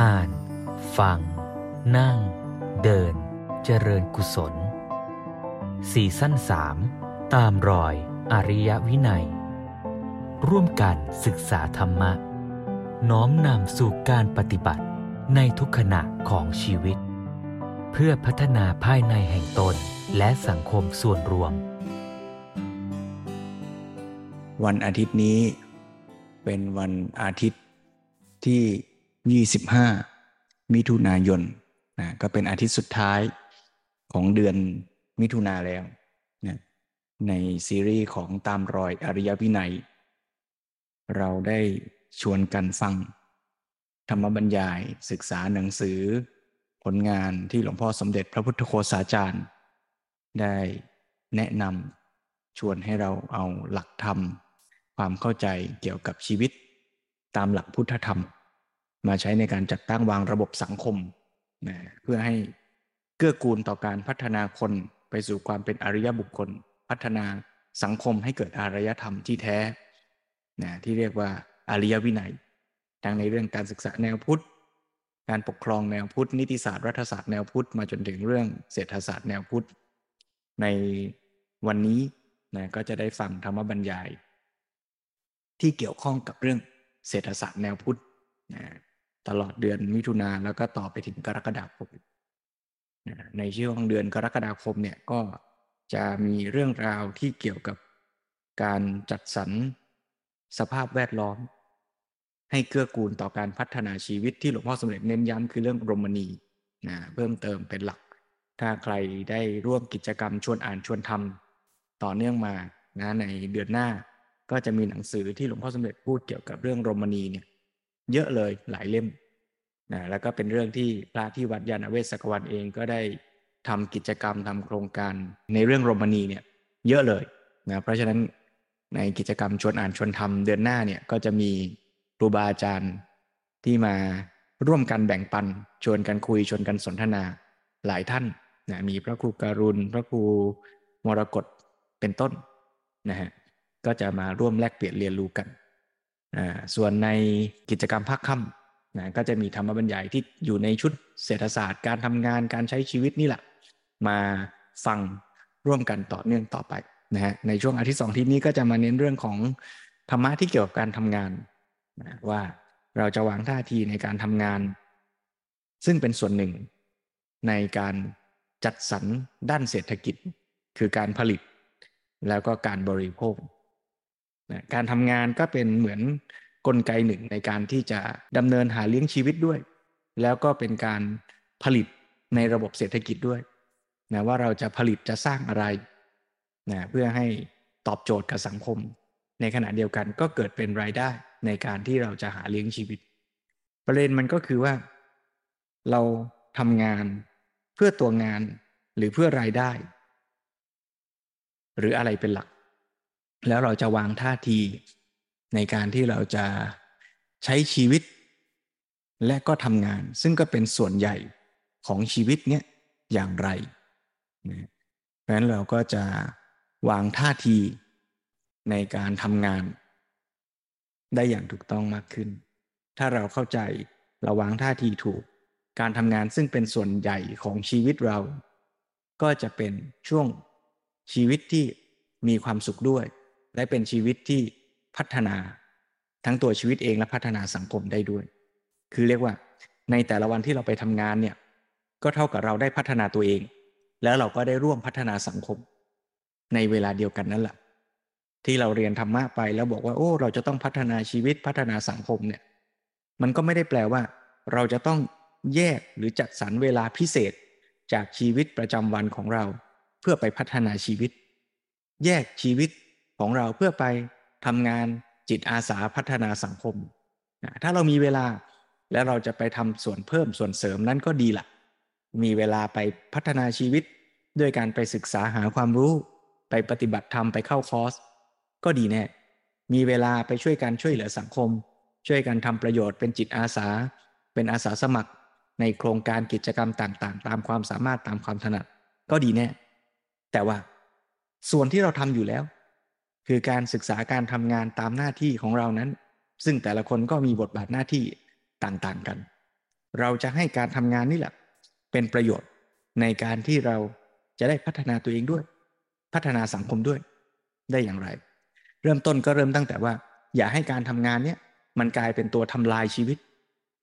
อ่าน ฟัง นั่ง เดิน เจริญกุศลสี่สั้นสามตามรอยอริยวินัย ร่วมกันศึกษาธรรมะ น้อมนำสู่การปฏิบัติในทุกขณะของชีวิต เพื่อพัฒนาภายในแห่งตนและสังคมส่วนรวม วันอาทิตย์นี้เป็นวันอาทิตย์ที่ 25 มิถุนายนนะก็เป็นอาทิตย์สุดท้ายของเดือนมิถุนาแล้วนะในซีรีส์ของตามรอยอริยวินัย เราได้ชวนกันฟัง ธรรมบรรยายศึกษาหนังสือ ผลงานที่หลวงพ่อสมเด็จพระพุทธโฆษาจารย์ ได้แนะนำชวนให้เราเอาหลักธรรม ความเข้าใจเกี่ยวกับชีวิต ตามหลักพุทธธรรม มาใช้ในการจัดตั้งวางระบบสังคมนะเพื่อให้เกื้อกูลต่อการพัฒนาคนไปสู่ความเป็นอริยบุคคล พัฒนาสังคมให้เกิดอารยธรรมที่แท้นะที่เรียกว่าอริยวินัยทั้งในเรื่องการศึกษาแนวพุทธ การปกครองแนวพุทธ นิติศาสตร์รัฐศาสตร์แนวพุทธมาจนถึงเรื่องเศรษฐศาสตร์แนวพุทธ ในวันนี้นะก็จะได้ฟังธรรมบรรยาย ที่เกี่ยวข้องกับเรื่องเศรษฐศาสตร์แนวพุทธนะ ตลอดเดือนมิถุนาแล้วก็ต่อไปถึงกรกฎาคมในช่วงเดือนกรกฎาคมเนี่ยก็จะมีเรื่องราวที่เกี่ยวกับการจัดสรรสภาพแวดล้อม ให้เกื้อกูลต่อการพัฒนาชีวิตที่หลวงพ่อสมเด็จเน้นย้ำคือเรื่องรมณีนะเพิ่มเติมเป็นหลัก ถ้าใครได้ร่วมกิจกรรมชวนอ่านชวนทำต่อเนื่องมานะในเดือนหน้า ก็จะมีหนังสือที่หลวงพ่อสมเด็จพูดเกี่ยวกับเรื่องรมณีเนี่ย เยอะเลยหลายเล่มนะแล้วก็เป็นเรื่องที่พระที่วัดยาณเวศกวันเองก็ได้ทำกิจกรรมทำโครงการในเรื่องโรมณีเนี่ยเยอะเลยนะเพราะฉะนั้นในกิจกรรมชวนอ่านชวนทำเดือนหน้าเนี่ยก็จะมีครูบาอาจารย์ที่มาร่วมกันแบ่งปัน ชวนกันคุยชวนกันสนทนาหลายท่านนะมีพระครูการุณ พระครูมรกตเป็นต้นนะฮะก็จะมาร่วมแลกเปลี่ยนเรียนรู้กัน ส่วนในกิจกรรมภาคค่ำนะก็จะมีธรรมบรรยายที่อยู่ในชุดเศรษฐศาสตร์ การทำงานการใช้ชีวิตนี่แหละ มาฟังร่วมกันต่อเนื่องต่อไปนะฮะในช่วงอาทิตย์สองทิตย์นี้ก็จะมาเน้นเรื่องของธรรมะที่เกี่ยวกับการทำงานนะว่าเราจะวางท่าทีในการทำงาน ซึ่งเป็นส่วนหนึ่ง ในการจัดสรรด้านเศรษฐกิจ คือการผลิต แล้วก็การบริโภค นะการทำงานก็เป็นเหมือนกลไกหนึ่งในการที่จะดำเนินหาเลี้ยงชีวิตด้วย แล้วก็เป็นการผลิตในระบบเศรษฐกิจด้วยนะว่าเราจะผลิตจะสร้างอะไรนะเพื่อให้ตอบโจทย์กับสังคม ในขณะเดียวกันก็เกิดเป็นรายได้ในการที่เราจะหาเลี้ยงชีวิต ประเด็นมันก็คือว่า เราทำงานเพื่อตัวงานหรือเพื่อรายได้ หรืออะไรเป็นหลัก แล้วเราจะวางท่าทีในการที่เราจะใช้ชีวิต และก็ทำงาน ซึ่งก็เป็นส่วนใหญ่ของชีวิตเนี้ยอย่างไรเพราะฉะนั้นเราก็จะวางท่าทีในการทำงาน ได้อย่างถูกต้องมากขึ้น ถ้าเราเข้าใจเราวางท่าทีถูก การทำงานซึ่งเป็นส่วนใหญ่ของชีวิตเรา ก็จะเป็นช่วงชีวิตที่มีความสุขด้วย และเป็นชีวิตที่พัฒนาทั้งตัวชีวิตเองและพัฒนาสังคมได้ด้วย คือเรียกว่า ในแต่ละวันที่เราไปทำงานเนี่ย ก็เท่ากับเราได้พัฒนาตัวเอง แล้วเราก็ได้ร่วมพัฒนาสังคม ในเวลาเดียวกันนั่นแหละที่เราเรียนธรรมะไปแล้วบอกว่าโอ้ เราจะต้องพัฒนาชีวิตพัฒนาสังคมเนี่ย มันก็ไม่ได้แปลว่า เราจะต้องแยกหรือจัดสรรเวลาพิเศษจากชีวิตประจำวันของเรา เพื่อไปพัฒนาชีวิต แยกชีวิต ของเราเพื่อไปทำงานจิตอาสาพัฒนาสังคมนะถ้าเรามีเวลาแล้วเราจะไปทำส่วนเพิ่มส่วนเสริมนั้นก็ดีละมีเวลาไปพัฒนาชีวิต ด้วยการไปศึกษาหาความรู้ ไปปฏิบัติธรรมไปเข้าคอร์สก็ดีแน่ มีเวลาไปช่วยกันช่วยเหลือสังคม ช่วยกันทำประโยชน์เป็นจิตอาสา เป็นอาสาสมัคร ในโครงการกิจกรรมต่างๆ ตามความสามารถตามความถนัด ก็ดีแน่ แต่ว่า ส่วนที่เราทำอยู่แล้ว คือการศึกษาการทำงานตามหน้าที่ของเรานั้น ซึ่งแต่ละคนก็มีบทบาทหน้าที่ต่างๆกัน เราจะให้การทำงานนี่แหละ เป็นประโยชน์ในการที่เราจะได้พัฒนาตัวเองด้วย พัฒนาสังคมด้วยได้อย่างไร เริ่มต้นก็เริ่มตั้งแต่ว่า อย่าให้การทำงานเนี่ยมันกลายเป็นตัวทำลายชีวิต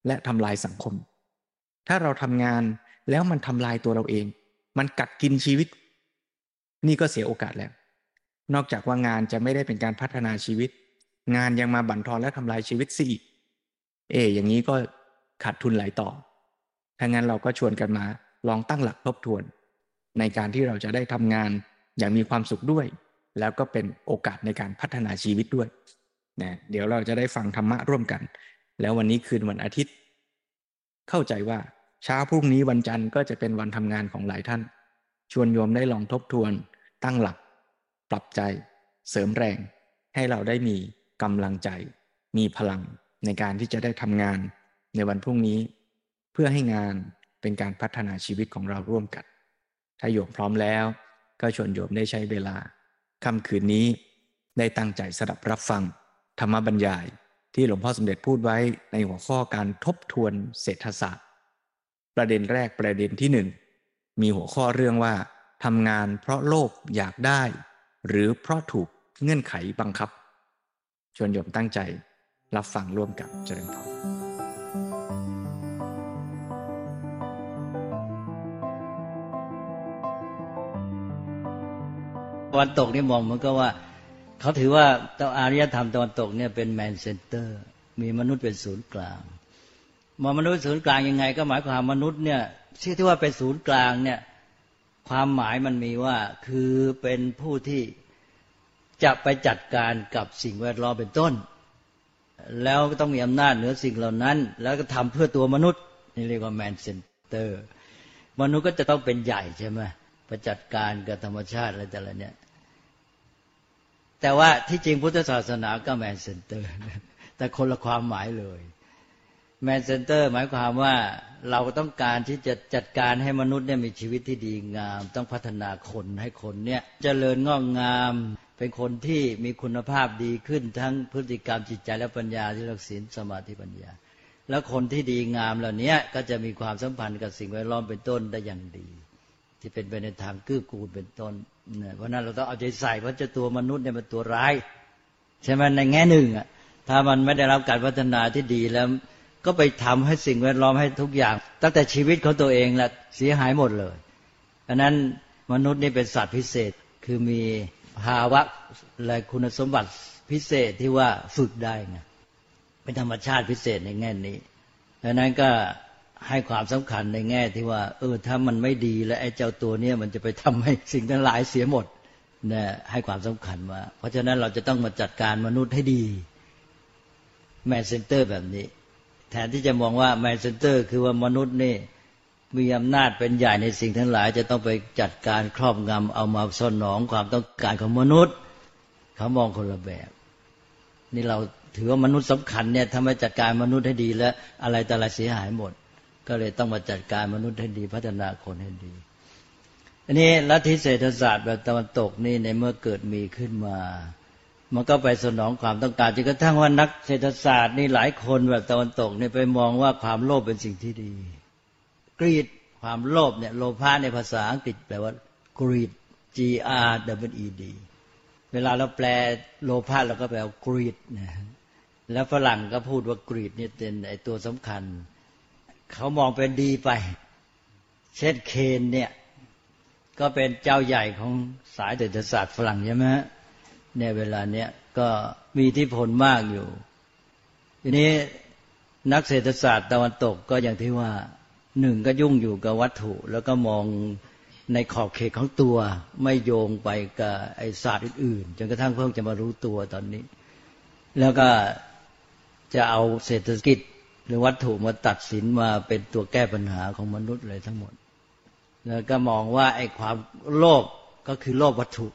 และทำลายสังคม ถ้าเราทำงานแล้วมันทำลายตัวเราเอง มันกัดกินชีวิต นี่ก็เสียโอกาสแล้ว นอกจากว่างานจะไม่ได้เป็นการพัฒนาชีวิต งานยังมาบั่นทอนและทำลายชีวิตสิเอ อย่างนี้ก็ขาดทุนหลายต่อ ถ้างั้นเราก็ชวนกันมา ลองตั้งหลักทบทวน ในการที่เราจะได้ทำงานอย่างมีความสุขด้วย แล้วก็เป็นโอกาสในการพัฒนาชีวิตด้วยนะเดี๋ยวเราจะได้ฟังธรรมะร่วมกัน แล้ววันนี้คืนวันอาทิตย์ เข้าใจว่าเช้าพรุ่งนี้วันจันทร์ก็จะเป็นวันทำงานของหลายท่าน ชวนโยมได้ลองทบทวน ตั้งหลัก ปรับใจ เสริมแรง ให้เราได้มีกำลังใจ มีพลังในการที่จะได้ทำงานในวันพรุ่งนี้ เพื่อให้งานเป็นการพัฒนาชีวิตของเราร่วมกัน ถ้าโยมพร้อมแล้ว ก็ชวนโยมได้ใช้เวลาค่ำคืนนี้ ได้ตั้งใจสดับรับฟัง ธรรมบรรยายที่หลวงพ่อสมเด็จพูดไว้ในหัวข้อการทบทวนเศรษฐศาสตร์ ประเด็นแรกประเด็นที่หนึ่งมีหัวข้อเรื่องว่าทำงานเพราะโลภอยากได้ หรือเพราะถูกเงื่อนไขบังคับ ชวนโยมตั้งใจรับฟังร่วมกับเจริญพรวันตกนี่มองเหมือนกับว่า เขาถือว่าตอารยธรรมตะวันตกเนี่ยเป็น man-centered มีมนุษย์เป็นศูนย์กลางมองมนุษย์ศูนย์กลางยังไง ก็หมายความมนุษย์เนี่ยที่ที่ว่าเป็นศูนย์กลางเนี่ย ความหมายมันมีว่าคือเป็นผู้ที่จะไปจัดการกับสิ่งแวดล้อมเป็นต้น แล้วก็ต้องมีอำนาจเหนือสิ่งเหล่านั้น แล้วก็ทำเพื่อตัวมนุษย์ นี่เรียกว่า man-centeredมนุษย์ก็จะต้องเป็นใหญ่ใช่ไหมไปจัดการกับธรรมชาติอะไรแต่ละเนี่ยแต่ว่าที่จริงพุทธศาสนาก็ man-centered แต่คนละความหมายเลย man-centered หมายความว่าเราต้องการที่จะจัดการให้มนุษย์เนี่ยมีชีวิตที่ดีงาม ต้องพัฒนาคนให้คนเนี่ยจเจริญงอกงาม เป็นคนที่มีคุณภาพดีขึ้นทั้งพฤติกรรมจิตใจและปัญญาที่เราศีลสมาธิปัญญา แล้วคนที่ดีงามเหล่านี้ก็จะมีความสัมพันธ์กับสิ่งแวดล้อมเป็นต้นได้อย่างดี ที่เป็นไปในทางกื้อกูลเป็นต้นเพราะนั้นเราต้องเอาใจใส่เพราะจะตัวมนุษย์เนี่ยเป็นตัวร้ายใช่ไหมในแง่หนึ่งอะถ้ามันไม่ได้รับการพัฒนาที่ดีแล้ว ก็ไปทำให้สิ่งแวดล้อมให้ทุกอย่าง ตั้งแต่ชีวิตของตัวเองแหละเสียหายหมดเลยเพราะนั้นมนุษย์นี่เป็นสัตว์พิเศษคือมีภาวะและคุณสมบัติพิเศษที่ว่าฝึกได้ไงเป็นธรรมชาติพิเศษในแง่นี้ดังนั้นก็ให้ความสำคัญในแง่ที่ว่า เออถ้ามันไม่ดีแล้วไอ้เจ้าตัวเนี้ยมันจะไปทำให้สิ่งทั้งหลายเสียหมดเนี่ยให้ความสำคัญว่า เพราะฉะนั้นเราจะต้องมาจัดการมนุษย์ให้ดี man-centered แบบนี้ แทนที่จะมองว่า man-centered คือว่ามนุษย์นี่มีอำนาจเป็นใหญ่ในสิ่งทั้งหลาย จะต้องไปจัดการครอบงำเอามาสนองความต้องการของมนุษย์ เขามองคนละแบบ นี่เราถือว่ามนุษย์สำคัญเนี่ยถ้าไม่จัดการมนุษย์ให้ดีแล้ว อะไรแต่อะเสียหายหมด ก็เลยต้องมาจัดการมนุษย์ให้ดี พัฒนาคนให้ดี อันนี้ลัทธิเศรษฐศาสตร์แบบตะวันตกนี่ในเมื่อเกิดมีขึ้นมา มันก็ไปสนองความต้องการจนกระทั่งว่านักเศรษฐศาสตร์นี่หลายคนแบบตะวันตกนี่ไปมองว่าความโลภเป็นสิ่งที่ดี กรีดความโลภเนี่ยโลภะในภาษาอังกฤษแปลว่ากรีด G R W E D เวลาเราแปลโลภะเราก็แปลว่ากรีดนะแล้วฝรั่งก็พูดว่ากรีดนี่เป็นไอตัวสำคัญ เขามองเป็นดีไป เช่นเคนเนี่ย ก็เป็นเจ้าใหญ่ของสายเศรษฐศาสตร์ฝรั่งใช่ไหม เนี่ยเวลาเนี้ยก็มีอิทธิพลมากอยู่ ทีนี้นักเศรษฐศาสตร์ตะวันตกก็อย่างที่ว่าหนึ่งก็ยุ่งอยู่กับวัตถุ แล้วก็มองในขอบเขตของตัว ไม่โยงไปกับไอศาสตร์อื่นๆจนกระทั่งเพิ่งจะมารู้ตัวตอนนี้ แล้วก็จะเอาเศรษฐกิจหรือวัตถุมาตัดสินมาเป็นตัวแก้ปัญหาของมนุษย์เลยทั้งหมด แล้วก็มองว่าไอ้ความโลภก็คือโลภวัตถุ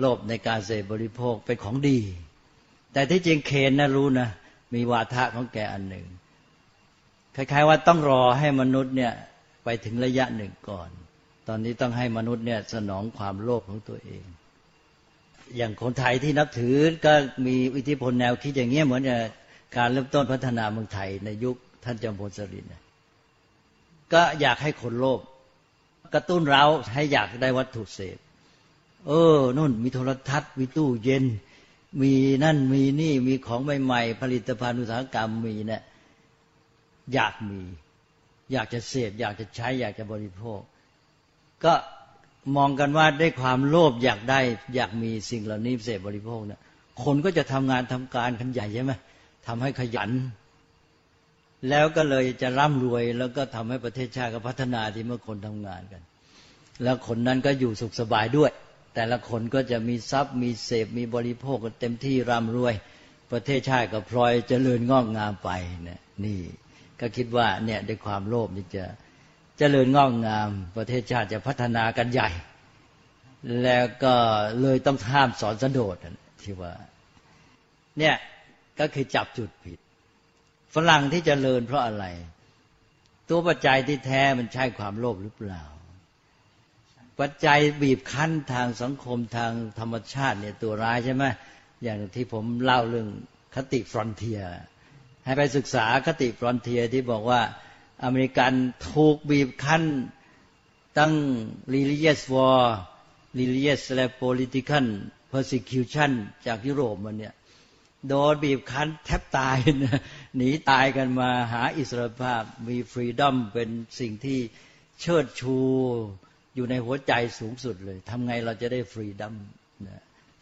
โลภในการเสพบริโภคเป็นของดี แต่ที่จริงเคนนะรู้นะมีวาทะของแกอันหนึ่งคล้ายๆว่าต้องรอให้มนุษย์เนี่ยไปถึงระยะหนึ่งก่อน ตอนนี้ต้องให้มนุษย์เนี่ยสนองความโลภของตัวเอง อย่างคนไทยที่นับถือก็มีอิทธิพลแนวคิดอย่างเงี้ยเหมือนการเริ่มต้นพัฒนาเมืองไทยในยุคท่านจอมพลสฤษดิ์ก็อยากให้คนโลภกระตุ้นเราให้อยากได้วัตถุเสพ เออนู่น มีโทรทัศน์ มีตู้เย็น มีนั่นมีนี่มีของใหม่ๆ ผลิตภัณฑ์อุตสาหกรรมมีเนะี่ยอยากมี อยากจะเสพอยากจะใช้ อยากจะบริโภค ก็มองกันว่าได้ความโลภอยากได้ อยากมีสิ่งเหล่านี้เสพบริโภคเนี่ยคนก็จะทำงานทำการขันใหญ่ใช่ไหมทำให้ขยัน แล้วก็เลยจะร่ำรวย แล้วก็ทำให้ประเทศชาติก็พัฒนาที่เมื่อคนทำงานกัน แล้วคนนั้นก็อยู่สุขสบายด้วย แต่ละคนก็จะมีทรัพย์มีเสพมีบริโภคกันเต็มที่ร่ำรวย ประเทศชาติก็พลอยจเจริญงอกงามไปเนี่ยนี่ ก็คิดว่าเนี่ยด้วยความโลภนี่จะเจริญงอกงาม ประเทศชาติจะพัฒนากันใหญ่ แล้วก็เลยต้องห้ามสอนสะโดดที่ว่าเนี่ยก็คือจับจุดผิด ฝรั่งที่จเจริญเพราะอะไร ตัวปัจจัยที่แท้มันใช่ความโลภหรือเปล่า ปัจจัยบีบคั้นทางสังคมทางธรรมชาติเนี่ยตัวร้ายใช่ไหมอย่างที่ผมเล่าเรื่องคติ frontier ให้ไปศึกษาคติ frontier ที่บอกว่าอเมริกันถูกบีบคั้นตั้ง religious war religious และ political persecution จากยุโรปมันเนี่ยโดนบีบคั้นแทบตายหนีตายกันมาหาอิสรภาพมี freedom เป็นสิ่งที่เชิดชู อยู่ในหัวใจสูงสุดเลยทำไงเราจะได้ freedom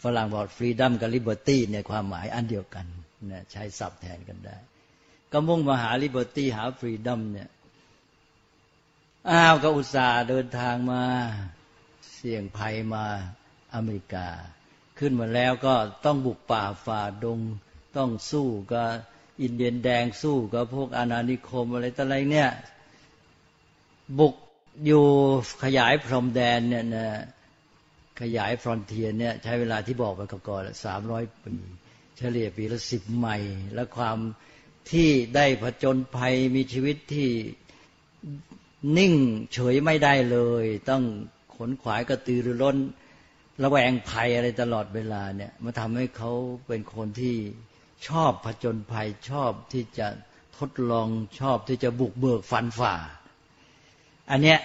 ฝรั่งบอก freedom กับ liberty เนี่ยความหมายอันเดียวกันนะใช้ศัพท์แทนกันได้ ก็มุ่งมาหา liberty หา freedom เนี่ยอ้าวก็อุตส่าห์เดินทางมาเสี่ยงภัยมาอเมริกา ขึ้นมาแล้วก็ต้องบุกป่าฝ่าดง ต้องสู้กับอินเดียนแดงสู้กับพวกอาณานิคมอะไรต่ออะไรเนี่ย บุก อยู่ขยายพรมแดนเนี่ยนะขยายฟรอนเทียเนี่ยใช้เวลาที่บอกไปก่อนสามร้อยปี เฉลี่ยปีละสิบใหม่และความที่ได้ผจญภัยมีชีวิตที่นิ่งเฉยไม่ได้เลย ต้องขนขวายกระตือรือร้นระแวงภัยอะไรตลอดเวลาเนี่ยมาทำให้เขาเป็นคนที่ชอบผจญภัยชอบที่จะทดลองชอบที่จะบุกเบิกฟันฝ่า อันเนี้ย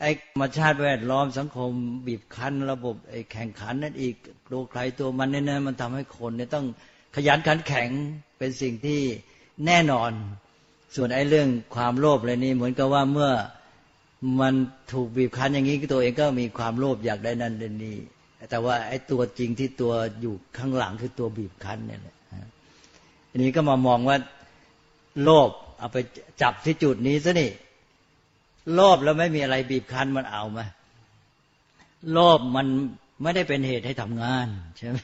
ไอ้ธรรมชาติแวดล้อมสังคมบีบคั้น ระบบไอ้แข่งขันนั่นอีกตัวใครตัวมันเนี่ยนะมันทำให้คนเนี่ยต้องขยันขันแข็งเป็นสิ่งที่แน่นอน ส่วนไอ้เรื่องความโลภอะไรนี่เหมือนกับว่าเมื่อมันถูกบีบคั้นอย่างนี้ตัวเองก็มีความโลภอยากได้นั่นได้นี่แต่ว่าไอ้ตัวจริงที่ตัวอยู่ข้างหลังคือตัวบีบคั้นเนี่ยแหละอันนี้ก็มามองว่าโลภเอาไปจับที่จุดนี้ซะนี่ โลภแล้วไม่มีอะไรบีบคั้นมันเอามาโลภมันไม่ได้เป็นเหตุให้ทำงานใช่ไหม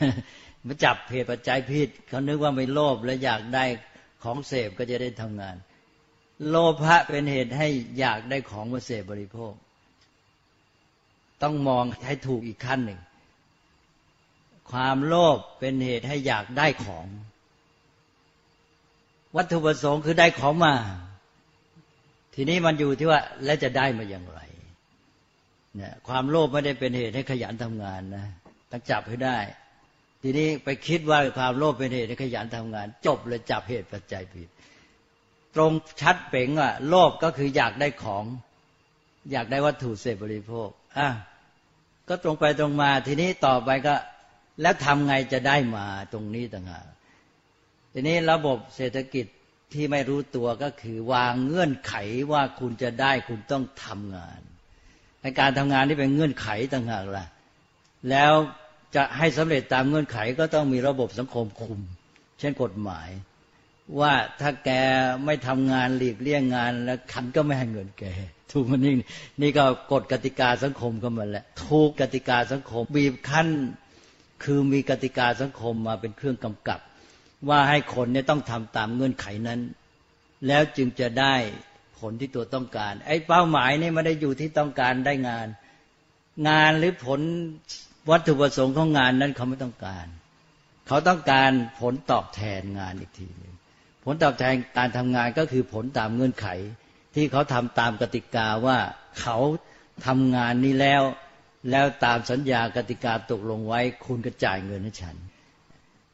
มาจับเหตุปัจจัยผิดเขานึกว่าไม่โลภแล้วอยากได้ของเสพก็จะได้ทำงาน โลภะเป็นเหตุให้อยากได้ของมาเสพบริโภค ต้องมองให้ถูกอีกขั้นหนึ่ง ความโลภเป็นเหตุให้อยากได้ของ วัตถุประสงค์คือได้ของมา ทีนี้มันอยู่ที่ว่าแล้วจะได้มาอย่างไรเนี่ยความโลภไม่ได้เป็นเหตุให้ขยันทำงานนะต้องจับให้ได้ ทีนี้ไปคิดว่าความโลภเป็นเหตุให้ขยันทำงาน จบเลยจับเหตุปัจจัยผิด ตรงชัดเป่งอะโลภก็คืออยากได้ของ อยากได้วัตถุเสพบริโภคอะก็ตรงไปตรงมาทีนี้ต่อไปก็ แล้วทำไงจะได้มาตรงนี้ต่างหากทีนี้ระบบเศรษฐกิจ ที่ไม่รู้ตัวก็คือวางเงื่อนไขว่าคุณจะได้คุณต้องทำงานในการทำงานนี่เป็นเงื่อนไขต่างหากล่ะ แล้วจะให้สำเร็จตามเงื่อนไขก็ต้องมีระบบสังคมคุม เช่นกฎหมาย ว่าถ้าแกไม่ทำงานหลีกเลี่ยงงานแล้วขันก็ไม่ให้เงินแกถูกมันนี่นี่ก็กฎกติกาสังคมก็มาแล้วถูกกติกาสังคมบีบคั้นคือมีกติกาสังคมมาเป็นเครื่องกำกับ ว่าให้คนเนี่ยต้องทำตามเงื่อนไขนั้น แล้วจึงจะได้ผลที่ตัวต้องการ ไอ้เป้าหมายนี่ไม่ได้อยู่ที่ต้องการได้งาน งานหรือผลวัตถุประสงค์ของงานนั้นเขาไม่ต้องการ เขาต้องการผลตอบแทนงานอีกทีนึงผลตอบแทนการทำงานก็คือผลตามเงื่อนไข ที่เขาทำตามกติกาว่าเขาทำงานนี้แล้ว แล้วตามสัญญากติกาตกลงไว้ คุณก็จ่ายเงินให้ฉัน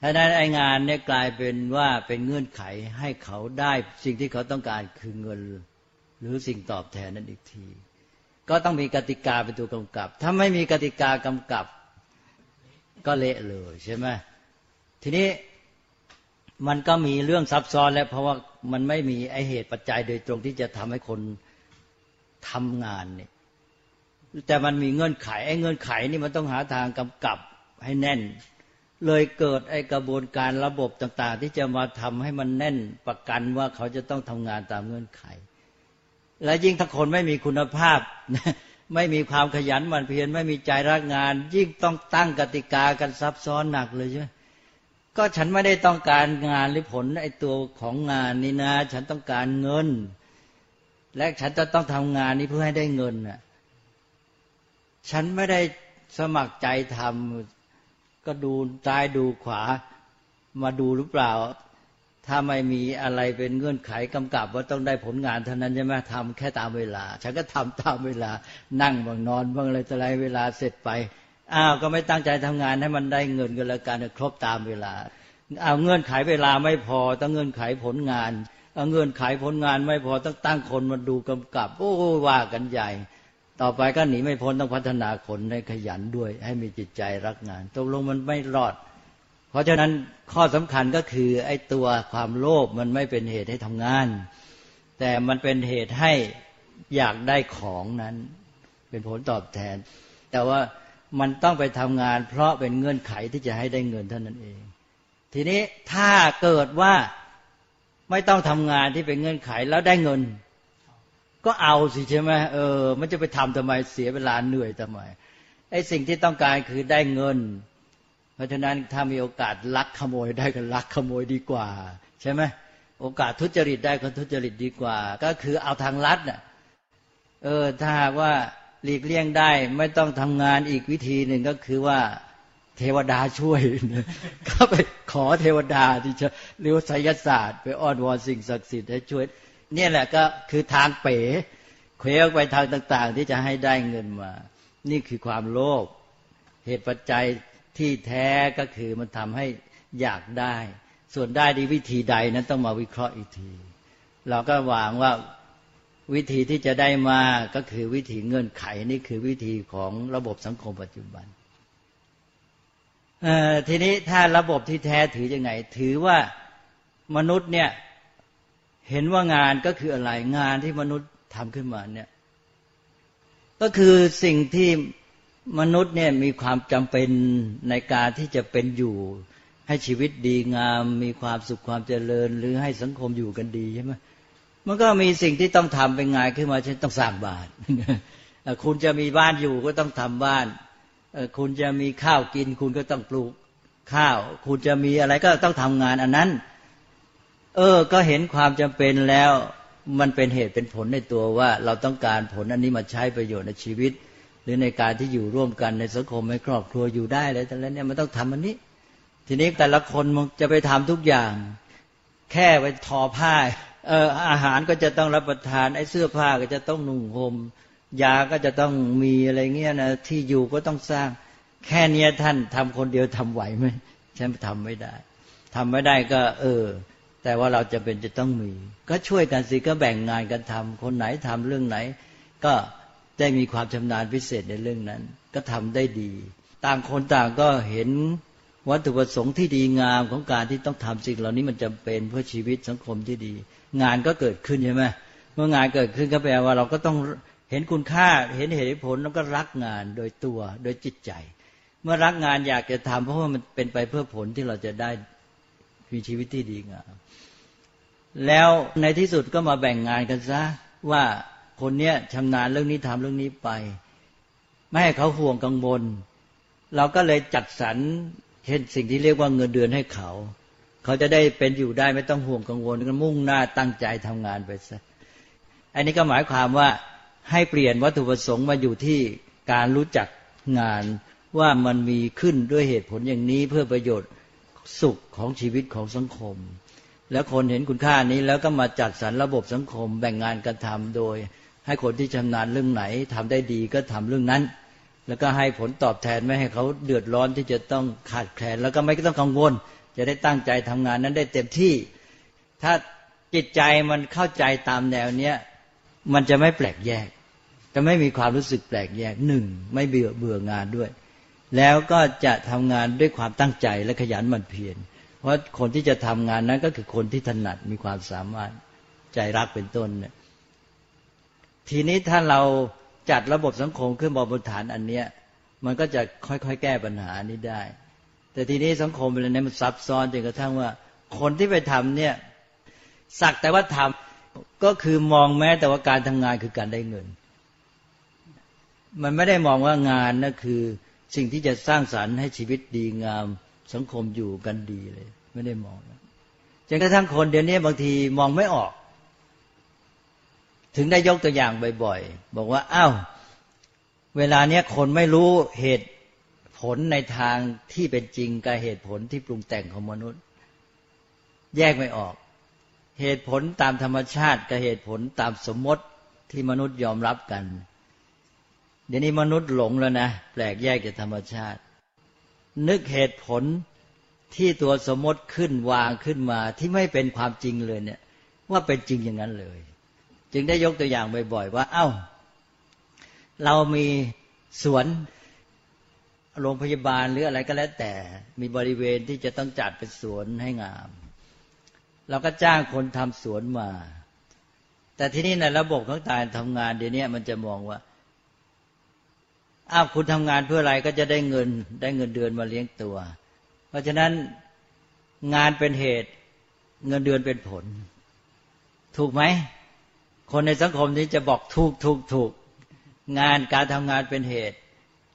ถ้านั้นไองานเนี่ยกลายเป็นว่าเป็นเงื่อนไขให้เขาได้สิ่งที่เขาต้องการคือเงิน หรือสิ่งตอบแทนนั้นอีกที ก็ต้องมีกติกาเป็นตัวกำกับ ถ้าไม่มีกติกากำกับ ก็เละเลยใช่ไหมทีนี้มันก็มีเรื่องซับซ้อนแล้ว เพราะว่ามันไม่มีไอเหตุปัจจัยโดยตรงที่จะทำให้คนทำงานเนี่ยแต่มันมีเงื่อนไขไอเงื่อนไขนี่มันต้องหาทางกำกับให้แน่น เลยเกิดไอ้กระบวนการระบบต่าง ๆ ที่จะมาทำให้มันแน่นประกันว่าเขาจะต้องทำงานตามเงื่อนไข และยิ่งถ้าคนไม่มีคุณภาพ ไม่มีความขยันมันเพียรไม่มีใจรักงาน ยิ่งต้องตั้งกติกากันซับซ้อนหนักเลยใช่ไหมก็ฉันไม่ได้ต้องการงานหรือผลไอ้ตัวของงานนี่นะ ฉันต้องการเงิน และฉันจะต้องทำงานนี้เพื่อให้ได้เงินน่ะฉันไม่ได้สมัครใจทำ ก็ดูซ้ายดูขวามาดูหรือเปล่า ถ้าไม่มีอะไรเป็นเงื่อนไขกำกับว่าต้องได้ผลงานเท่านั้นใช่ไหมทำแค่ตามเวลา ฉันก็ทำตามเวลา นั่งบางนอนบางอะไรแต่ไรเวลาเสร็จไป อ้าวก็ไม่ตั้งใจทำงานให้มันได้เงินกันแล้วกันครบตามเวลา เอาเงื่อนไขเวลาไม่พอต้องเงื่อนไขผลงาน เอาเงื่อนไขผลงานไม่พอต้องตั้งคนมาดูกำกับ โอ้ว่ากันใหญ่ ต่อไปก็หนีไม่พ้นต้องพัฒนาคนให้ขยันด้วย ให้มีจิตใจรักงานตกลงมันไม่รอด เพราะฉะนั้นข้อสำคัญก็คือไอ้ตัวความโลภมันไม่เป็นเหตุให้ทำงาน แต่มันเป็นเหตุให้อยากได้ของนั้น เป็นผลตอบแทน แต่ว่ามันต้องไปทำงาน เพราะเป็นเงื่อนไขที่จะให้ได้เงินเท่านั้นเอง ทีนี้ถ้าเกิดว่าไม่ต้องทำงานที่เป็นเงื่อนไขแล้วได้เงิน ก็เอาสิใช่ไหมเออ มันจะไปทำทำไมเสียเวลาเหนื่อยทำไมไอ้สิ่งที่ต้องการคือได้เงิน เพราะฉะนั้นถ้ามีโอกาสลักขโมยได้ก็ลักขโมยดีกว่า ใช่ไหมโอกาสทุจริตได้ก็ทุจริตดีกว่า ก็คือเอาทางลัดน่ะเออถ้าว่าหลีกเลี่ยงได้ไม่ต้องทำงานอีกวิธีหนึ่งก็คือว่าเทวดาช่วยก็ไปขอเทวดาที่จะเรียกไสยศาสตร์ ไปอ้อนวอนสิ่งศักดิ์สิทธิ์ให้ช่วย เนี่ยแหละก็คือทางเป๋เคว้งไปทางต่าง ๆ ที่จะให้ได้เงินมา นี่คือความโลภเหตุปัจจัยที่แท้ก็คือมันทำให้อยากได้ ส่วนได้ดีวิธีใดนั้นต้องมาวิเคราะห์อีกที เราก็หวังว่าวิธีที่จะได้มาก็คือวิธีเงื่อนไขนี่คือวิธีของระบบสังคมปัจจุบันทีนี้ถ้าระบบที่แท้ถืออยังไง ถือว่ามนุษย์เนี่ย เห็นว่างานก็คืออะไรงานที่มนุษย์ทำขึ้นมาเนี่ยก็คือสิ่งที่มนุษย์เนี่ยมีความจำเป็นในการที่จะเป็นอยู่ ให้ชีวิตดีงาม มีความสุขความเจริญ หรือให้สังคมอยู่กันดีใช่ไหมมันก็มีสิ่งที่ต้องทำเป็นงานขึ้นมาเช่นต้องสร้างบ้านคุณจะมีบ้านอยู่ก็ต้องทำบ้านคุณจะมีข้าวกิน คุณก็ต้องปลูกข้าว คุณจะมีอะไรก็ต้องทำงานอันนั้น เออ ก็เห็นความจำเป็นแล้ว มันเป็นเหตุเป็นผลในตัวว่า เราต้องการผลอันนี้มาใช้ประโยชน์ในชีวิต หรือในการที่อยู่ร่วมกันในสังคมในครอบครัวอยู่ได้เลยแต่แล้วเนี่ยมันต้องทำอันนี้ ทีนี้แต่ละคนมันจะไปทำทุกอย่าง แค่ไปทอผ้าเอออาหารก็จะต้องรับประทานไอ้เสื้อผ้าก็จะต้องนุ่งห่มยาก็จะต้องมีอะไรเงี้ยนะที่อยู่ก็ต้องสร้าง แค่เนี้ยท่านทำคนเดียวทำไหวไหมฉันทำไม่ได้ทำไม่ได้ก็ เออ แต่ว่าเราจะเป็นจะต้องมี ก็ช่วยกันสิก็แบ่งงานกันทำคนไหนทำเรื่องไหน ก็ได้มีความชำนาญพิเศษในเรื่องนั้น ก็ทำได้ดี ต่างคนต่างก็เห็นวัตถุประสงค์ที่ดีงามของการที่ต้องทำสิ่งเหล่านี้มันจำเป็นเพื่อชีวิตสังคมที่ดี งานก็เกิดขึ้นใช่ไหมเมื่องานเกิดขึ้นก็แปลว่าเราก็ต้องเห็นคุณค่าเห็นเหตุผลแล้วก็รักงานโดยตัวโดยจิตใจ เมื่อรักงานอยากจะทำเพราะว่ามันเป็นไปเพื่อผลที่เราจะได้ มีชีวิตที่ดีงามแล้วในที่สุดก็มาแบ่งงานกันซะ ว่าคนเนี้ยชำนาญเรื่องนี้ทำเรื่องนี้ไป ไม่ให้เขาห่วงกังวล เราก็เลยจัดสรรเห็นสิ่งที่เรียกว่าเงินเดือนให้เขา เขาจะได้เป็นอยู่ได้ไม่ต้องห่วงกังวลก็มุ่งหน้าตั้งใจทำงานไปซะอันนี้ก็หมายความว่าให้เปลี่ยนวัตถุประสงค์มาอยู่ที่การรู้จักงานว่ามันมีขึ้นด้วยเหตุผลอย่างนี้เพื่อประโยชน์ สุขของชีวิตของสังคม แล้วคนเห็นคุณค่านี้แล้วก็มาจัดสรรระบบสังคม แบ่งงานกันทำโดย ให้คนที่ชำนาญเรื่องไหนทำได้ดีก็ทำเรื่องนั้น แล้วก็ให้ผลตอบแทนไม่ให้เขาเดือดร้อนที่จะต้องขาดแคลนแล้วก็ไม่ต้องกังวล จะได้ตั้งใจทำงานนั้นได้เต็มที่ ถ้าจิตใจมันเข้าใจตามแนวเนี้ยมันจะไม่แปลกแยก จะไม่มีความรู้สึกแปลกแยกหนึ่งไม่เบื่อเบื่องานด้วย แล้วก็จะทำงานด้วยความตั้งใจและขยันหมั่นเพียร เพราะคนที่จะทำงานนั้นก็คือคนที่ถนัดมีความสามารถใจรักเป็นต้นเนี่ยทีนี้ถ้าเราจัดระบบสังคมขึ้นบนฐานอันเนี้ยมันก็จะค่อยๆ แก้ปัญหานี้ได้ แต่ทีนี้สังคมเป็นนี้มันซับซ้อนจนกระทั่งว่า คนที่ไปทำเนี่ยสักแต่ว่าทำก็คือมองแม้แต่ว่าการทำงานคือการได้เงิน มันไม่ได้มองว่างานนั่นคือ สิ่งที่จะสร้างสารรค์ให้ชีวิตดีงามสังคมอยู่กันดีเลย ไม่ได้มองจนกระทั่งคนเดี๋ยวนี้บางทีมองไม่ออก ถึงได้ยกตัวอย่างบ่อยๆ บอกว่าอ้าวเวลาเนี้ยคนไม่รู้เหตุผลในทางที่เป็นจริงกับเหตุผลที่ปรุงแต่งของมนุษย์ แยกไม่ออก เหตุผลตามธรรมชาติกับเหตุผลตามสมมติที่มนุษย์ยอมรับกัน เดี๋ยวนี้มนุษย์หลงแล้วนะ แปลกแยกจากธรรมชาติ นึกเหตุผลที่ตัวสมมติขึ้นวางขึ้นมาที่ไม่เป็นความจริงเลยเนี่ย ว่าเป็นจริงอย่างนั้นเลย จึงได้ยกตัวอย่างบ่อยๆว่า เอา้า เรามีสวนโรงพยาบาลหรืออะไรก็แล้วแต่ มีบริเวณที่จะต้องจัดเป็นสวนให้งาม เราก็จ้างคนทำสวนมา แต่ที่นี่ในระบบของการทำงานเดี๋ยวนี้มันจะมองว่า อ้าวคุณทำงานเพื่ออะไรก็จะได้เงิน ได้เงินเดือนมาเลี้ยงตัว เพราะฉะนั้นงานเป็นเหตุเงินเดือนเป็นผล ถูกไหม คนในสังคมนี้จะบอกถูกถูกถูกงานการทำงานเป็นเหตุ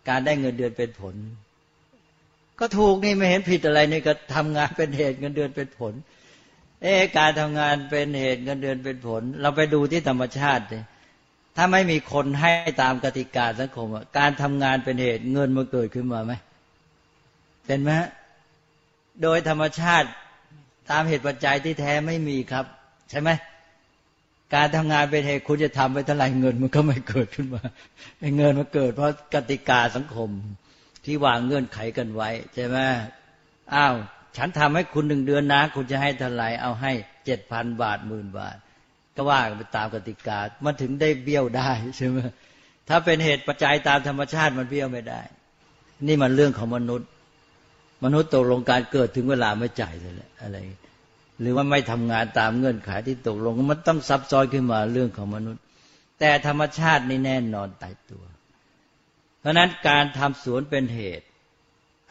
การได้เงินเดือนเป็นผล ก็ถูกนี่ไม่เห็นผิดอะไรนี่ก็ทำงานเป็นเหตุเงินเดือนเป็นผล เอ๊การทำงานเป็นเหตุเงินเดือนเป็นผล เราไปดูที่ธรรมชาติเลย ถ้าไม่มีคนให้ตามกติกาสังคม การทำงานเป็นเหตุเงินมาเกิดขึ้นมาไหมเป็นไหมโดยธรรมชาติตามเหตุปัจจัยที่แท้ไม่มีครับ ใช่ไหมการทำงานเป็นเหตุคุณจะทำไปเท่าไรเงินมันก็ไม่เกิดขึ้นมาเงินมันเกิด เพราะกติกาสังคม ที่วางเงื่อนไขกันไว้ใช่ไหมอ้าวฉันทำให้คุณหนึ่งเดือนนะ คุณจะให้เท่าไรเอาให้เจ็ดพันบาทหมื่นบาท ก็ว่าไปตามกติกา มันถึงได้เบี้ยวได้ใช่ไหมถ้าเป็นเหตุปัจจัยตามธรรมชาติมันเบี้ยวไม่ได้ นี่มันเรื่องของมนุษย์ มนุษย์ตกลงการเกิดถึงเวลาไม่จ่ายเลยอะไร หรือว่าไม่ทำงานตามเงื่อนไขที่ตกลงมันต้องซับซ้อนขึ้นมาเรื่องของมนุษย์ แต่ธรรมชาตินี่แน่นอนตายตัว เพราะนั้นการทำสวนเป็นเหตุ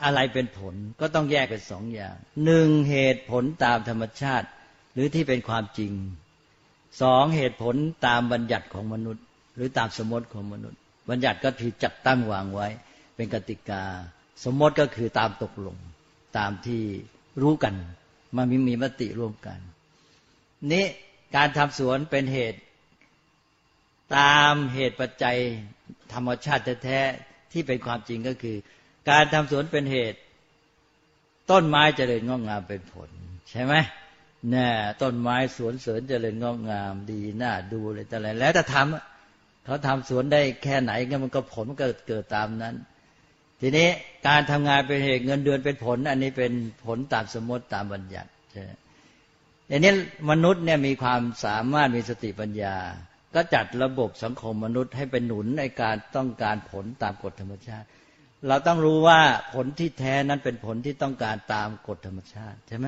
อะไรเป็นผลก็ต้องแยกเป็นสองอย่างหนึ่งเหตุผลตามธรรมชาติ หรือที่เป็นความจริง สองเหตุผลตามบัญญัติของมนุษย์ หรือตามสมมติของมนุษย์ บัญญัติก็คือจัดตั้งวางไว้ เป็นกติกา สมมติก็คือตามตกลง ตามที่รู้กันมันมีมีมติร่วมกัน นี้การทำสวนเป็นเหตุ ตามเหตุปัจจัยธรรมชาติแท้ๆที่เป็นความจริงก็คือ การทำสวนเป็นเหตุ ต้นไม้เจริญงอกงามเป็นผล ใช่ไหม แน่ต้นไม้สวนเสริญเจริญงอกงามดีน่าดูเลยแต่อะไรแล้วแต่ทำเขาทำสวนได้แค่ไหนก็มันก็ผลมันก็เกิดตามนั้น ทีนี้การทำงานเป็นเหตุเงินเดือนเป็นผล อันนี้เป็นผลตามสมมติตามบัญญัติใช่อันนี้มนุษย์เนี่ยมีความสามารถมีสติปัญญา ก็จัดระบบสังคมมนุษย์ให้เป็นหนุนในการต้องการผลตามกฎธรรมชาติ เราต้องรู้ว่าผลที่แท้นั้นเป็นผลที่ต้องการตามกฎธรรมชาติใช่ไหม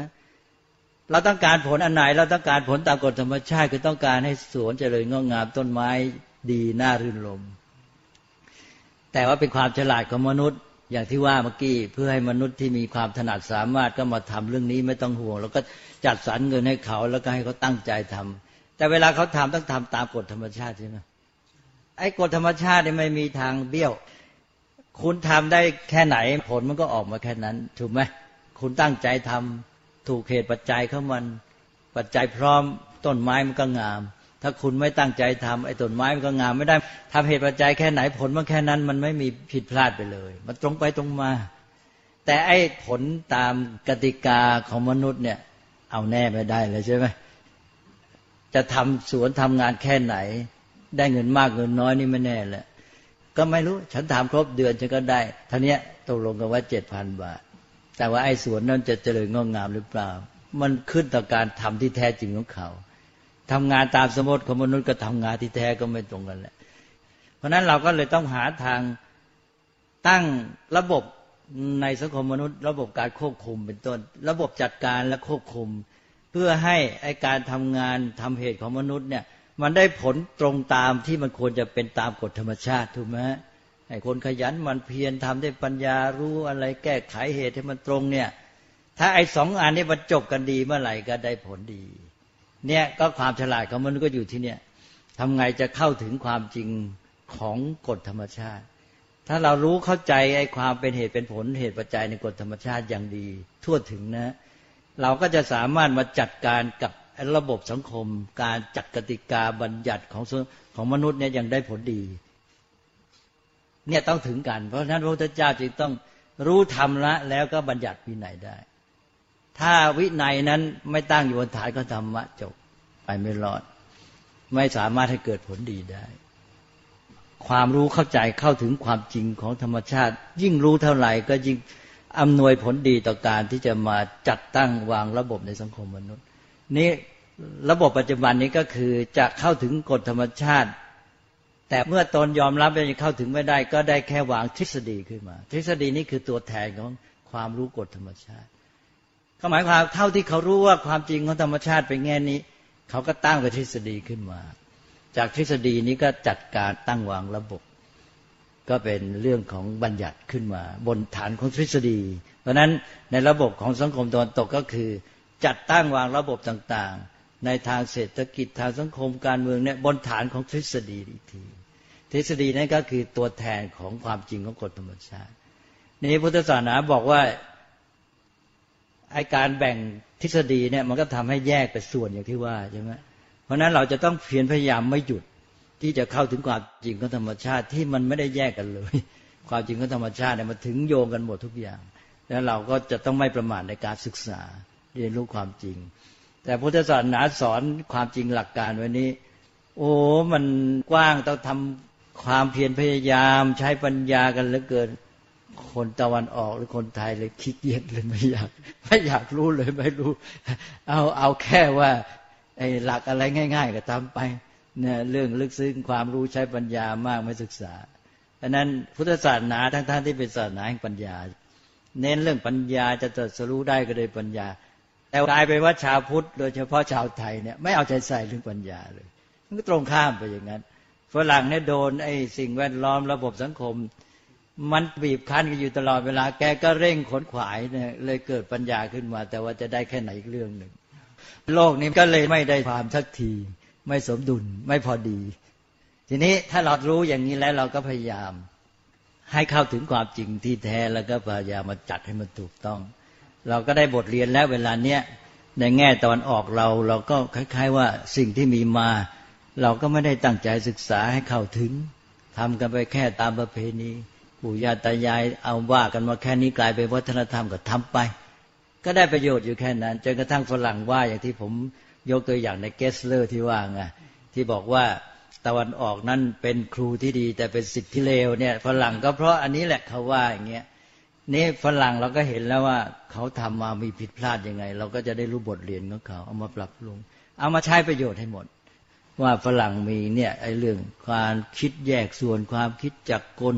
เราต้องการผลอันไหน เราต้องการผลตามกฎธรรมชาติคือต้องการให้สวนเจริญงอกงามต้นไม้ดีน่ารื่นรมแต่ว่าเป็นความฉลาดของมนุษย์ อย่างที่ว่าเมื่อกี้เพื่อให้มนุษย์ที่มีความถนัดสามารถก็มาทำเรื่องนี้ไม่ต้องห่วง แล้วก็จัดสรรเงินให้เขาแล้วก็ให้เขาตั้งใจทำแต่เวลาเขาทำต้องทำตามกฎธรรมชาติใช่ไหมไอ้กฎธรรมชาตินี่ไม่มีทางเบี้ยว คุณทำได้แค่ไหนผลมันก็ออกมาแค่นั้น ถูกไหมคุณตั้งใจทำ ถูกเหตุปัจจัยเขามันปัจจัยพร้อมต้นไม้มันก็งาม ถ้าคุณไม่ตั้งใจทำไอ้ต้นไม้มันก็งามไม่ได้ทำเหตุปัจจัยแค่ไหนผลมันแค่นั้น มันไม่มีผิดพลาดไปเลย มันตรงไปตรงมา แต่ไอ้ผลตามกติกาของมนุษย์เนี่ย เอาแน่ไม่ได้เลยใช่ไหมจะทำสวนทำงานแค่ไหน ได้เงินมากเงินน้อยนี่ไม่แน่แหละก็ไม่รู้ ฉันทำครบเดือนฉันก็ได้ท่านี้ตกลงกันว่าเจ็ดพันบาท แต่ว่าไอ้สวนนั้นจะเจริญงอกงามหรือเปล่า มันขึ้นต่อการทำที่แท้จริงของเขาทำงานตามสมมติของมนุษย์ก็ทำงานที่แท้ก็ไม่ตรงกันแหละ เพราะนั้นเราก็เลยต้องหาทางตั้งระบบในสังคมมนุษย์ ระบบการควบคุมเป็นต้น ระบบจัดการและควบคุม เพื่อให้ไอการทำงานทำเหตุของมนุษย์เนี่ย มันได้ผลตรงตามที่มันควรจะเป็นตามกฎธรรมชาติถูกไหม ไอ้คนขยันมันเพียรทำได้ปัญญารู้อะไรแก้ไขเหตุให้มันตรงเนี่ย ถ้าไอ้สองอันนี้มันจบกันดีเมื่อไหร่ก็ได้ผลดี เนี่ยก็ความฉลาดของมนุษย์ก็อยู่ที่เนี่ยทำไงจะเข้าถึงความจริงของกฎธรรมชาติ ถ้าเรารู้เข้าใจไอ้ความเป็นเหตุเป็นผลเหตุปัจจัยในกฎธรรมชาติอย่างดี ทั่วถึงนะ เราก็จะสามารถมาจัดการกับระบบสังคม การจัดกติกาบัญญัติของของมนุษย์เนี่ยยังได้ผลดี เนี่ยต้องถึงกัน เพราะฉะนั้นพระพุทธเจ้าจึงต้องรู้ธรรมละ แล้วก็บัญญัติวินัยได้ ถ้าวินัยนั้นไม่ตั้งอยู่บนฐานก็ธรรมะจบไปไม่รอด ไม่สามารถให้เกิดผลดีได้ ความรู้เข้าใจเข้าถึงความจริงของธรรมชาติ ยิ่งรู้เท่าไหร่ก็ยิ่งอำนวยผลดีต่อการที่จะมาจัดตั้งวางระบบในสังคมมนุษย์ นี่ระบบปัจจุบันนี้ก็คือจะเข้าถึงกฎธรรมชาติ แต่เมื่อตนยอมรับแล้วยังเข้าถึงไม่ได้ ก็ได้แค่วางทฤษฎีขึ้นมา ทฤษฎีนี้คือตัวแทนของความรู้กฎธรรมชาติก็หมายความเท่าที่เขารู้ว่าความจริงของธรรมชาติเป็นแง่นี้ เขาก็ตั้งเป็นทฤษฎีขึ้นมา จากทฤษฎีนี้ก็จัดการตั้งวางระบบ ก็เป็นเรื่องของบัญญัติขึ้นมา บนฐานของทฤษฎี เพราะนั้นในระบบของสังคมตะวันตกก็คือ จัดตั้งวางระบบต่างๆ ในทางเศรษฐกิจทางสังคมการเมืองเนี่ยบนฐานของทฤษฎีอีกที ทฤษฎีนั้นก็คือตัวแทนของความจริงของกฎธรรมชาตินี้พุทธศาสนาบอกว่าไอการแบ่งทฤษฎีเนี่ยมันก็ทำให้แยกไปส่วนอย่างที่ว่าใช่ไหมเพราะนั้นเราจะต้องเพียรพยายามไม่หยุดที่จะเข้าถึงความจริงของธรรมชาติที่มันไม่ได้แยกกันเลย ความจริงของธรรมชาติเนี่ยมันถึงโยงกันหมดทุกอย่าง แล้วเราก็จะต้องไม่ประมาทในการศึกษาเรียนรู้ความจริง แต่พุทธศาสนาสอนความจริงหลักการวันนี้ โอ้มันกว้างต้องทำ ความเพียรพยายามใช้ปัญญากันเหลือเกิน คนตะวันออกหรือคนไทยเลยขี้เกียจเลยไม่อยาก ไม่อยากรู้เลยไม่รู้ เอาเอาแค่ว่าไอ้หลักอะไรง่าย ๆ ก็ทำไปเนี่ยเรื่องลึกซึ้งความรู้ใช้ปัญญามากไม่ศึกษาดังนั้นพุทธศาสนาทั้งๆทที่เป็นศาสนาแห่งปัญญา เน้นเรื่องปัญญาจะตรัสรู้ได้ก็โดยปัญญา แต่กลายไปว่าชาวพุทธ โดยเฉพาะชาวไทยเนี่ยไม่เอาใจใส่เรื่องปัญญาเลยมันก็ตรงข้ามไปอย่างนั้น ฝรั่งเนี่ยโดนไอ้สิ่งแวดล้อมระบบสังคม มันบีบคั้นกันอยู่ตลอดเวลา แกก็เร่งขนขวายเนี่ยเลยเกิดปัญญาขึ้นมา แต่ว่าจะได้แค่ไหนอีกเรื่องหนึ่ง โลกนี้ก็เลยไม่ได้ความทักที ไม่สมดุลไม่พอดี ทีนี้ถ้าเรารู้อย่างนี้แล้วเราก็พยายาม ให้เข้าถึงความจริงที่แท้แล้วก็พยายามมาจัดให้มันถูกต้อง เราก็ได้บทเรียนแล้วเวลาเนี้ยในแง่ตอนออกเราเราก็คล้าย ๆ ว่าสิ่งที่มีมา เราก็ไม่ได้ตั้งใจศึกษาให้เข้าถึงทำกันไปแค่ตามประเพณีปู่ย่าตายายเอาว่ากันมาแค่นี้กลายเป็นวัฒนธรรมก็ทำไป ก็ได้ประโยชน์อยู่แค่นั้นจนกระทั่งฝรั่งว่าอย่างที่ผมยกตัวอย่างในเกสเลอร์ที่ว่าไงที่บอกว่าตะวันออกนั้นเป็นครูที่ดี แต่เป็นสิทธิเลวเนี่ยฝรั่งก็เพราะอันนี้แหละเขาว่าอย่างเงี้ยนี่ฝรั่งเราก็เห็นแล้วว่าเขาทำมามีผิดพลาดยังไง เราก็จะได้รู้บทเรียนของเขาเอามาปรับปรุง เอามาใช้ประโยชน์ให้หมด ว่าฝรั่งมีเนี่ยไอ้เรื่องการคิดแยกส่วนความคิดจักกล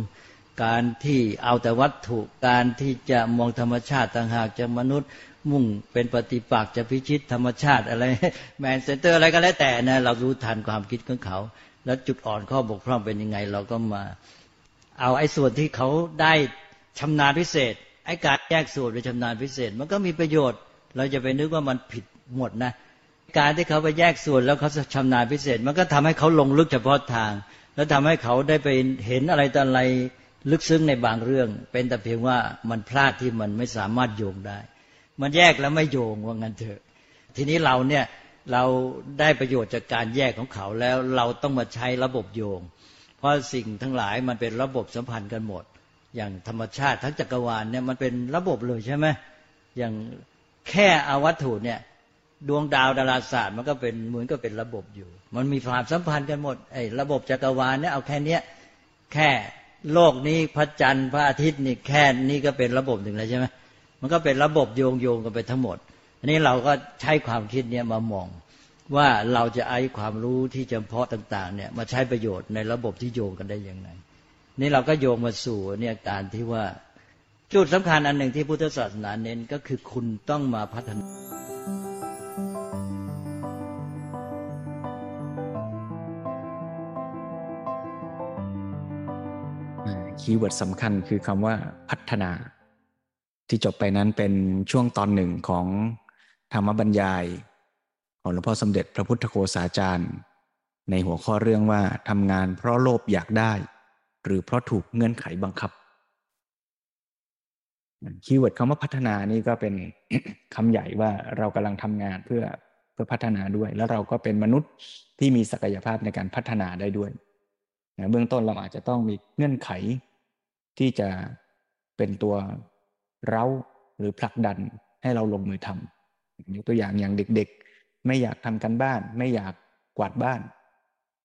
การที่เอาแต่วัตถุการที่จะมองธรรมชาติต่างหากจะมนุษย์มุ่งเป็นปฏิปักษ์จะพิชิตธรรมชาติอะไร man-centered อะไรก็แล้วแต่นะเรารู้ทันความคิดของเขา แล้วจุดอ่อนข้อบกพร่องเป็นยังไง เราก็มา เอาไอ้ส่วนที่เขาได้ชำนาญพิเศษไอ้การแยกส่วนไปชำนาญพิเศษ มันก็มีประโยชน์ เราจะไปนึกว่ามันผิดหมดนะ การที่เขาไปแยกส่วนแล้วเขาชำนาญพิเศษ มันก็ทำให้เขาลงลึกเฉพาะทาง แล้วทำให้เขาได้ไปเห็นอะไรต่ออะไรลึกซึ้งในบางเรื่อง เป็นแต่เพียงว่ามันพลาดที่มันไม่สามารถโยงได้ มันแยกแล้วไม่โยงว่างั้นเถอะ ทีนี้เราเนี่ยเราได้ประโยชน์จากการแยกของเขาแล้วเราต้องมาใช้ระบบโยง เพราะสิ่งทั้งหลายมันเป็นระบบสัมพันธ์กันหมด อย่างธรรมชาติทั้งจักรวาลเนี่ยมันเป็นระบบเลยใช่ไหมอย่างแค่อวัตถุเนี่ย ดวงดาวดาราศาสตร์มันก็เป็นเหมือนก็เป็นระบบอยู่ มันมีความสัมพันธ์กันหมดไอ้ระบบจักรวาลเนี่ยเอาแค่เนี้ยแค่โลกนี้พระจันทร์พระอาทิตย์นี่แค่นี้ก็เป็นระบบหนึ่งแล้วใช่ไหมมันก็เป็นระบบโยงโยงกันไปทั้งหมด อันนี้เราก็ใช้ความคิดเนี่ยมามองว่าเราจะไอ้ความรู้ที่จำเพาะต่าง ๆ เนี่ยมาใช้ประโยชน์ในระบบที่โยงกันได้ยังไงนี่เราก็โยงมาสู่เนี่ยการที่ว่าจุดสำคัญอันหนึ่งที่พุทธศาสนาเน้นก็คือคุณต้องมาพัฒนา keyword สำคัญคือคำว่าพัฒนา ที่จบไปนั้นเป็นช่วงตอนหนึ่งของธรรมบรรยาย ของหลวงพ่อสมเด็จพระพุทธโฆษาจารย์ ในหัวข้อเรื่องว่าทำงานเพราะโลภอยากได้ หรือเพราะถูกเงื่อนไขบังคับ keyword คำว่าพัฒนานี่ก็เป็นคำใหญ่ว่าเรากำลังทำงานเพื่อเพื่อพัฒนาด้วย แล้วเราก็เป็นมนุษย์ที่มีศักยภาพในการพัฒนาได้ด้วยเบื้องต้นเราอาจจะต้องมีเงื่อนไข ที่จะเป็นตัวเร้าหรือผลักดันให้เราลงมือทำยกตัวอย่างอย่างเด็กๆ ไม่อยากทำกันบ้าน ไม่อยากกวาดบ้าน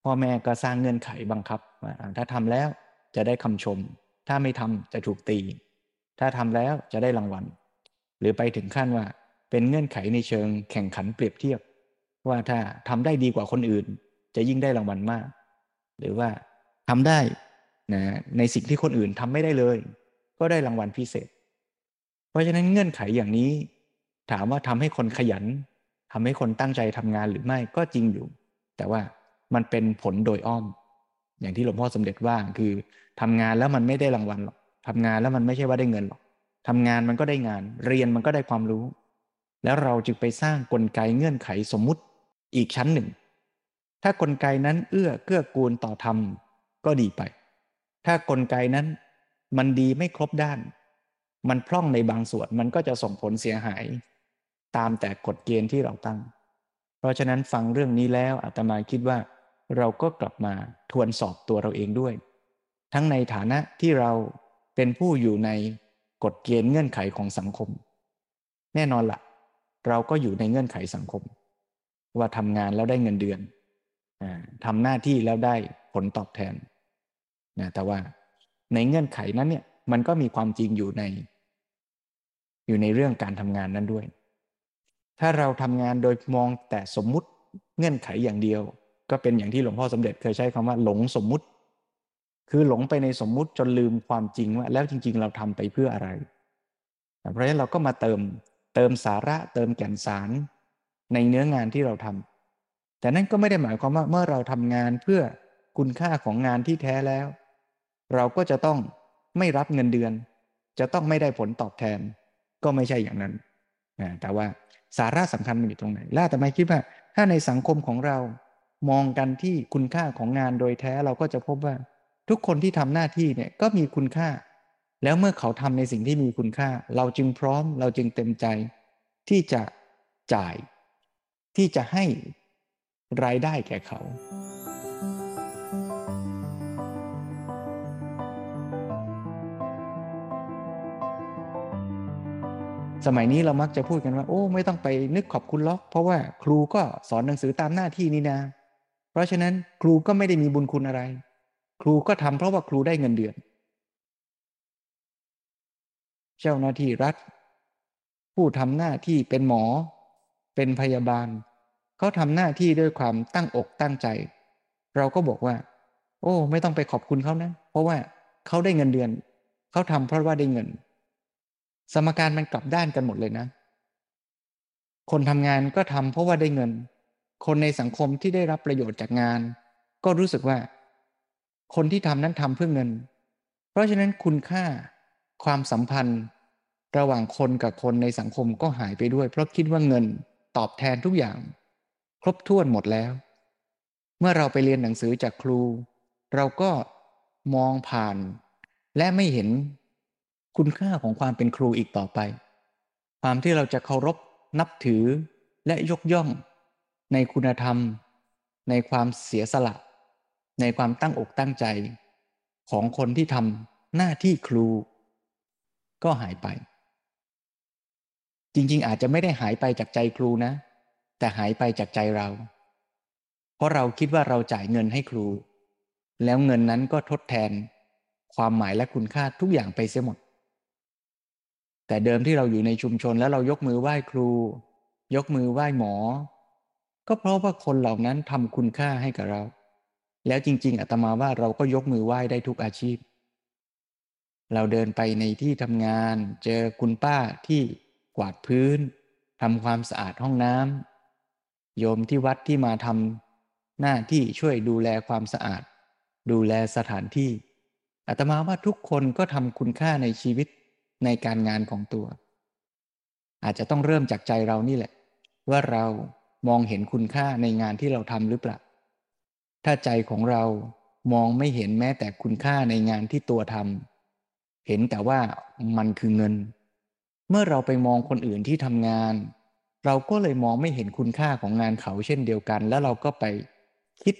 พ่อแม่ก็สร้างเงื่อนไขบังคับ ถ้าทำแล้วจะได้คำชม ถ้าไม่ทำจะถูกตี ถ้าทำแล้วจะได้รางวัล หรือไปถึงขั้นว่าเป็นเงื่อนไขในเชิงแข่งขันเปรียบเทียบ ว่าถ้าทำได้ดีกว่าคนอื่น จะยิ่งได้รางวัลมาก หรือว่าทำได้ นะในสิ่งที่คนอื่นทำไม่ได้เลย ก็ได้รางวัลพิเศษ เพราะฉะนั้นเงื่อนไขอย่างนี้ ถามว่าทำให้คนขยันทำให้คนตั้งใจทำงานหรือไม่ก็จริงอยู่ แต่ว่ามันเป็นผลโดยอ้อม อย่างที่หลวงพ่อสมเด็จว่าคือทำงานแล้วมันไม่ได้รางวัลหรอกทำงานแล้วมันไม่ใช่ว่าได้เงินหรอกทำงานมันก็ได้งาน เรียนมันก็ได้ความรู้ แล้วเราจึงไปสร้างกลไกเงื่อนไขสมมุติอีกชั้นหนึ่ง ถ้ากลไกนั้นเอื้อเกื้อกูลต่อธรรมก็ดีไป ถ้ากลไกนั้นมันดีไม่ครบด้าน มันพร่องในบางส่วนมันก็จะส่งผลเสียหาย ตามแต่กฎเกณฑ์ที่เราตั้ง เพราะฉะนั้นฟังเรื่องนี้แล้วอาตมาคิดว่า เราก็กลับมาทวนสอบตัวเราเองด้วย ทั้งในฐานะที่เราเป็นผู้อยู่ในกฎเกณฑ์เงื่อนไขของสังคม แน่นอนละ่ะ เราก็อยู่ในเงื่อนไขสังคม ว่าทำงานแล้วได้เงินเดือนทำหน้าที่แล้วได้ผลตอบแทน นะแต่ว่าในเงื่อนไขนั้นเนี่ยมันก็มีความจริงอยู่ใน อยู่ในเรื่องการทำงานนั้นด้วย ถ้าเราทำงานโดยมองแต่สมมุติเงื่อนไขอย่างเดียว ก็เป็นอย่างที่หลวงพ่อสมเด็จเคยใช้คำว่าหลงสมมุติ คือหลงไปในสมมุติจนลืมความจริงว่าแล้วจริง ๆ เราทำไปเพื่ออะไร เพราะฉะนั้นเราก็มาเติมเติมสาระเติมแก่นสารในเนื้องานที่เราทำแต่นั่นก็ไม่ได้หมายความว่าเมื่อเราทำงานเพื่อคุณค่าของงานที่แท้แล้ว เราก็จะต้องไม่รับเงินเดือน จะต้องไม่ได้ผลตอบแทน ก็ไม่ใช่อย่างนั้นนะแต่ว่าสาระสำคัญมันอยู่ตรงไหนล่าแต่ไม่คิดว่า ถ้าในสังคมของเรามองกันที่คุณค่าของงานโดยแท้เราก็จะพบว่า ทุกคนที่ทำหน้าที่เนี่ยก็มีคุณค่า แล้วเมื่อเขาทำในสิ่งที่มีคุณค่า เราจึงพร้อม เราจึงเต็มใจ ที่จะจ่าย ที่จะให้รายได้แก่เขา สมัยนี้เรามักจะพูดกันว่า โอ้ ไม่ต้องไปนึกขอบคุณล็อก เพราะว่าครูก็สอนหนังสือตามหน้าที่นี่นะ เพราะฉะนั้นครูก็ไม่ได้มีบุญคุณอะไร ครูก็ทำเพราะว่าครูได้เงินเดือน เจ้าหน้าที่รัฐ ผู้ทำหน้าที่เป็นหมอ เป็นพยาบาลเขาทำหน้าที่ด้วยความตั้งอกตั้งใจ เราก็บอกว่า โอ้ ไม่ต้องไปขอบคุณเขานะ เพราะว่าเขาได้เงินเดือนเขาทำเพราะว่าได้เงิน สมการมันกลับด้านกันหมดเลยนะ คนทำงานก็ทำเพราะว่าได้เงิน คนในสังคมที่ได้รับประโยชน์จากงาน ก็รู้สึกว่า คนที่ทำนั้นทำเพื่อเงิน เพราะฉะนั้นคุณค่าความสัมพันธ์ ระหว่างคนกับคนในสังคมก็หายไปด้วย เพราะคิดว่าเงินตอบแทนทุกอย่าง ครบถ้วนหมดแล้ว เมื่อเราไปเรียนหนังสือจากครู เราก็มองผ่าน และไม่เห็น คุณค่าของความเป็นครูอีกต่อไป ความที่เราจะเคารพนับถือและยกย่อง ในคุณธรรม ในความเสียสละ ในความตั้งอกตั้งใจ ของคนที่ทำหน้าที่ครู ก็หายไป จริง ๆ อาจจะไม่ได้หายไปจากใจครูนะ แต่หายไปจากใจเรา เพราะเราคิดว่าเราจ่ายเงินให้ครู แล้วเงินนั้นก็ทดแทนความหมายและคุณค่าทุกอย่างไปเสียหมด แต่เดิมที่เราอยู่ในชุมชนแล้วเรายกมือไหว้ครู ยกมือไหว้หมอ ก็เพราะว่าคนเหล่านั้นทำคุณค่าให้กับเรา แล้วจริง ๆอาตมาว่าเราก็ยกมือไหว้ได้ทุกอาชีพ เราเดินไปในที่ทำงาน เจอคุณป้าที่กวาดพื้นทำความสะอาดห้องน้ำโยมที่วัดที่มาทำหน้าที่ช่วยดูแลความสะอาด ดูแลสถานที่อาตมาว่าทุกคนก็ทำคุณค่าในชีวิต ในการงานของตัว อาจจะต้องเริ่มจากใจเรานี่แหละ ว่าเรามองเห็นคุณค่าในงานที่เราทำหรือเปล่า ถ้าใจของเรามองไม่เห็นแม้แต่คุณค่าในงานที่ตัวทำเห็นแต่ว่ามันคือเงิน เมื่อเราไปมองคนอื่นที่ทำงาน เราก็เลยมองไม่เห็นคุณค่าของงานเขาเช่นเดียวกัน แล้วเราก็ไปคิด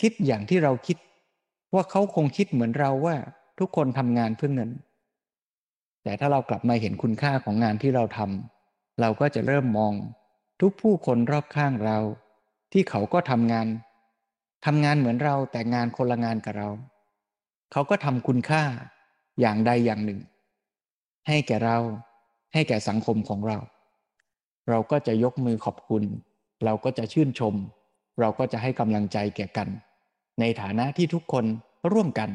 คิดอย่างที่เราคิด ว่าเขาคงคิดเหมือนเราว่าทุกคนทำงานเพื่อเงิน แต่ถ้าเรากลับมาเห็นคุณค่าของงานที่เราทำเราก็จะเริ่มมองทุกผู้คนรอบข้างเรา ที่เขาก็ทำงานทำงานเหมือนเราแต่งานคนละงานกับเรา เขาก็ทำคุณค่าอย่างใดอย่างหนึ่ง ให้แก่เรา ให้แก่สังคมของเรา เราก็จะยกมือขอบคุณ เราก็จะชื่นชม เราก็จะให้กำลังใจแก่กัน ในฐานะที่ทุกคนร่วมกัน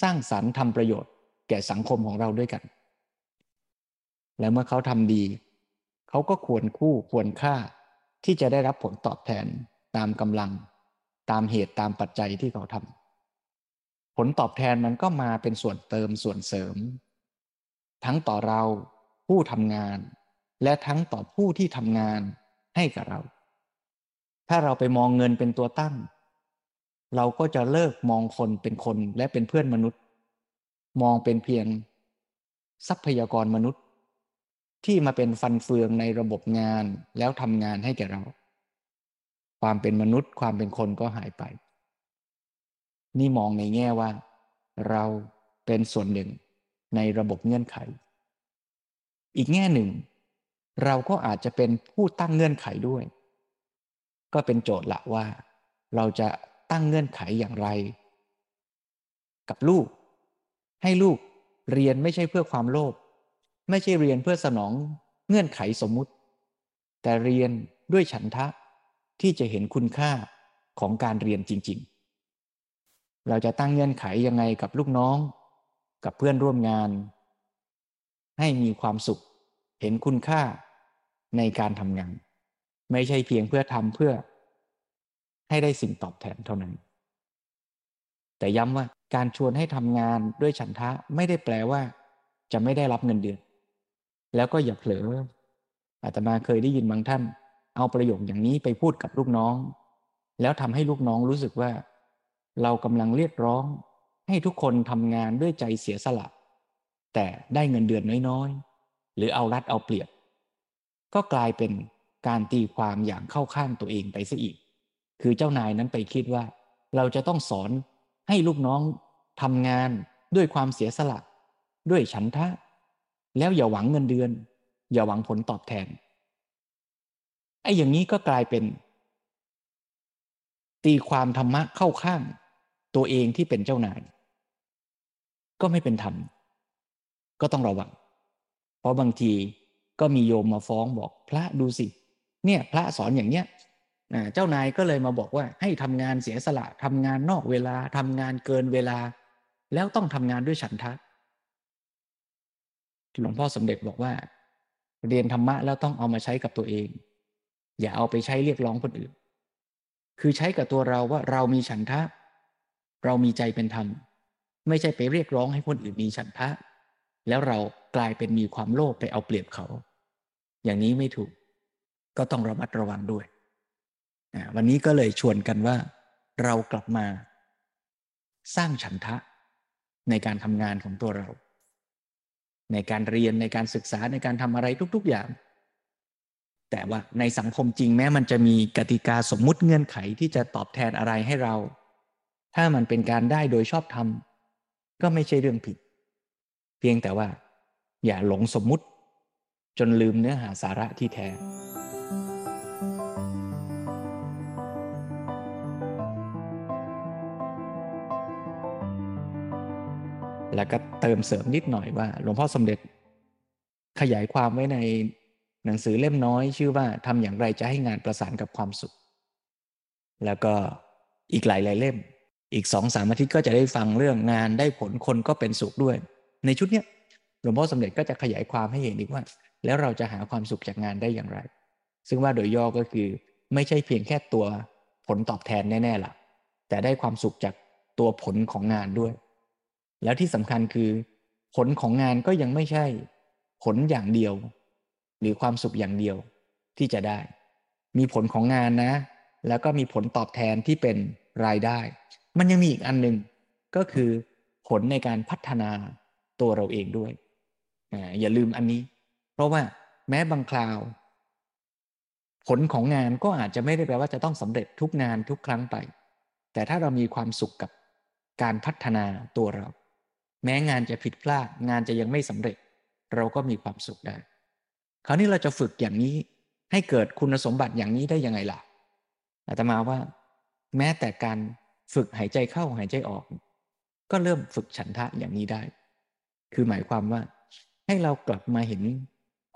สร้างสรรค์ทำประโยชน์ แก่สังคมของเราด้วยกัน และเมื่อเขาทำดี เขาก็ควรคู่ควรค่าที่จะได้รับผลตอบแทนตามกำลัง ตามเหตุตามปัจจัยที่เขาทำผลตอบแทนมันก็มาเป็นส่วนเติมส่วนเสริม ทั้งต่อเราผู้ทำงาน และทั้งต่อผู้ที่ทำงานให้กับเรา ถ้าเราไปมองเงินเป็นตัวตั้ง เราก็จะเลิกมองคนเป็นคนและเป็นเพื่อนมนุษย์ มองเป็นเพียง ทรัพยากรมนุษย์ ที่มาเป็นฟันเฟืองในระบบงานแล้วทำงานให้แก่เรา ความเป็นมนุษย์ความเป็นคนก็หายไป นี่มองในแง่ว่า เราเป็นส่วนหนึ่งในระบบเงื่อนไข อีกแง่หนึ่ง เราก็อาจจะเป็นผู้ตั้งเงื่อนไขด้วย ก็เป็นโจทย์ละว่า เราจะตั้งเงื่อนไขอย่างไร กับลูก ให้ลูกเรียนไม่ใช่เพื่อความโลภ ไม่ใช่เรียนเพื่อสนองเงื่อนไขสมมุติ แต่เรียนด้วยฉันทะที่จะเห็นคุณค่าของการเรียนจริง ๆ เราจะตั้งเงื่อนไขยังไงกับลูกน้อง กับเพื่อนร่วมงาน ให้มีความสุข เห็นคุณค่าในการทำงาน ไม่ใช่เพียงเพื่อทำเพื่อ ให้ได้สิ่งตอบแทนเท่านั้น แต่ย้ำว่าการชวนให้ทำงานด้วยฉันทะไม่ได้แปลว่า จะไม่ได้รับเงินเดือน แล้วก็อย่าเผลออาตมาเคยได้ยินบางท่าน เอาประโยคอย่างนี้ไปพูดกับลูกน้อง แล้วทำให้ลูกน้องรู้สึกว่า เรากำลังเรียกร้อง ให้ทุกคนทำงานด้วยใจเสียสละ แต่ได้เงินเดือนน้อยๆ หรือเอารัดเอาเปรียบ ก็กลายเป็นการตีความอย่างเข้าข้างตัวเองไปซะอีก คือเจ้านายนั้นไปคิดว่า เราจะต้องสอนให้ลูกน้องทำงานด้วยความเสียสละ ด้วยฉันทะ แล้วอย่าหวังเงินเดือน อย่าหวังผลตอบแทนไอ้อย่างนี้ก็กลายเป็น ตีความธรรมะเข้าข้าง ตัวเองที่เป็นเจ้านาย ก็ไม่เป็นธรรม ก็ต้องระวัง เพราะบางทีก็มีโยมมาฟ้องบอกพระดูสิ เนี่ย พระสอนอย่างเนี้ยเจ้านายก็เลยมาบอกว่า ให้ทำงานเสียสละทำงานนอกเวลาทำงานเกินเวลา แล้วต้องทำงานด้วยฉันทะ หลวงพ่อสมเด็จบอกว่า เรียนธรรมะแล้วต้องเอามาใช้กับตัวเอง อย่าเอาไปใช้เรียกร้องคนอื่น คือใช้กับตัวเราว่าเรามีฉันทะ เรามีใจเป็นธรรม ไม่ใช่ไปเรียกร้องให้คนอื่นมีฉันทะ แล้วเรากลายเป็นมีความโลภไปเอาเปรียบเขา อย่างนี้ไม่ถูก ก็ต้องระมัดระวังด้วย วันนี้ก็เลยชวนกันว่า เรากลับมา สร้างฉันทะในการทำงานของตัวเรา ในการเรียนในการศึกษาในการทำอะไรทุก ๆอย่าง แต่ว่าในสังคมจริงแม้มันจะมีกติกาสมมุติเงื่อนไขที่จะตอบแทนอะไรให้เรา ถ้ามันเป็นการได้โดยชอบธรรมก็ไม่ใช่เรื่องผิด เพียงแต่ว่า อย่าหลงสมมุติ จนลืมเนื้อหาสาระที่แท้ แล้วก็เติมเสริมนิดหน่อยว่าหลวงพ่อสมเด็จ ขยายความไว้ในหนังสือเล่มน้อยชื่อว่าทำอย่างไรจะให้งานประสานกับความสุข แล้วก็อีกหลายหลายเล่ม อีกสองสามอาทิตย์ก็จะได้ฟังเรื่องงานได้ผลคนก็เป็นสุขด้วย ในชุดเนี้ยหลวงพ่อสมเด็จก็จะขยายความให้เห็นอีกว่า แล้วเราจะหาความสุขจากงานได้อย่างไร ซึ่งว่าโดยย่อก็คือไม่ใช่เพียงแค่ตัวผลตอบแทนแน่ๆล่ะ แต่ได้ความสุขจากตัวผลของงานด้วย แล้วที่สำคัญคือ ผลของงานก็ยังไม่ใช่ ผลอย่างเดียว หรือความสุขอย่างเดียวที่จะได้ มีผลของงานนะ แล้วก็มีผลตอบแทนที่เป็นรายได้ มันยังมีอีกอันหนึ่งก็คือผลในการพัฒนาตัวเราเองด้วยอย่าลืมอันนี้ เพราะว่าแม้บางคราว ผลของงานก็อาจจะไม่ได้แปลว่าจะต้องสำเร็จทุกงานทุกครั้งไป แต่ถ้าเรามีความสุขกับการพัฒนาตัวเรา แม้งานจะผิดพลาด งานจะยังไม่สำเร็จ เราก็มีความสุขได้ คราวนี้เราจะฝึกอย่างนี้ให้เกิดคุณสมบัติอย่างนี้ได้ยังไงล่ะอาตมาว่า แม้แต่การฝึกหายใจเข้าหายใจออก ก็เริ่มฝึกฉันทะอย่างนี้ได้ คือหมายความว่า ให้เรากลับมาเห็น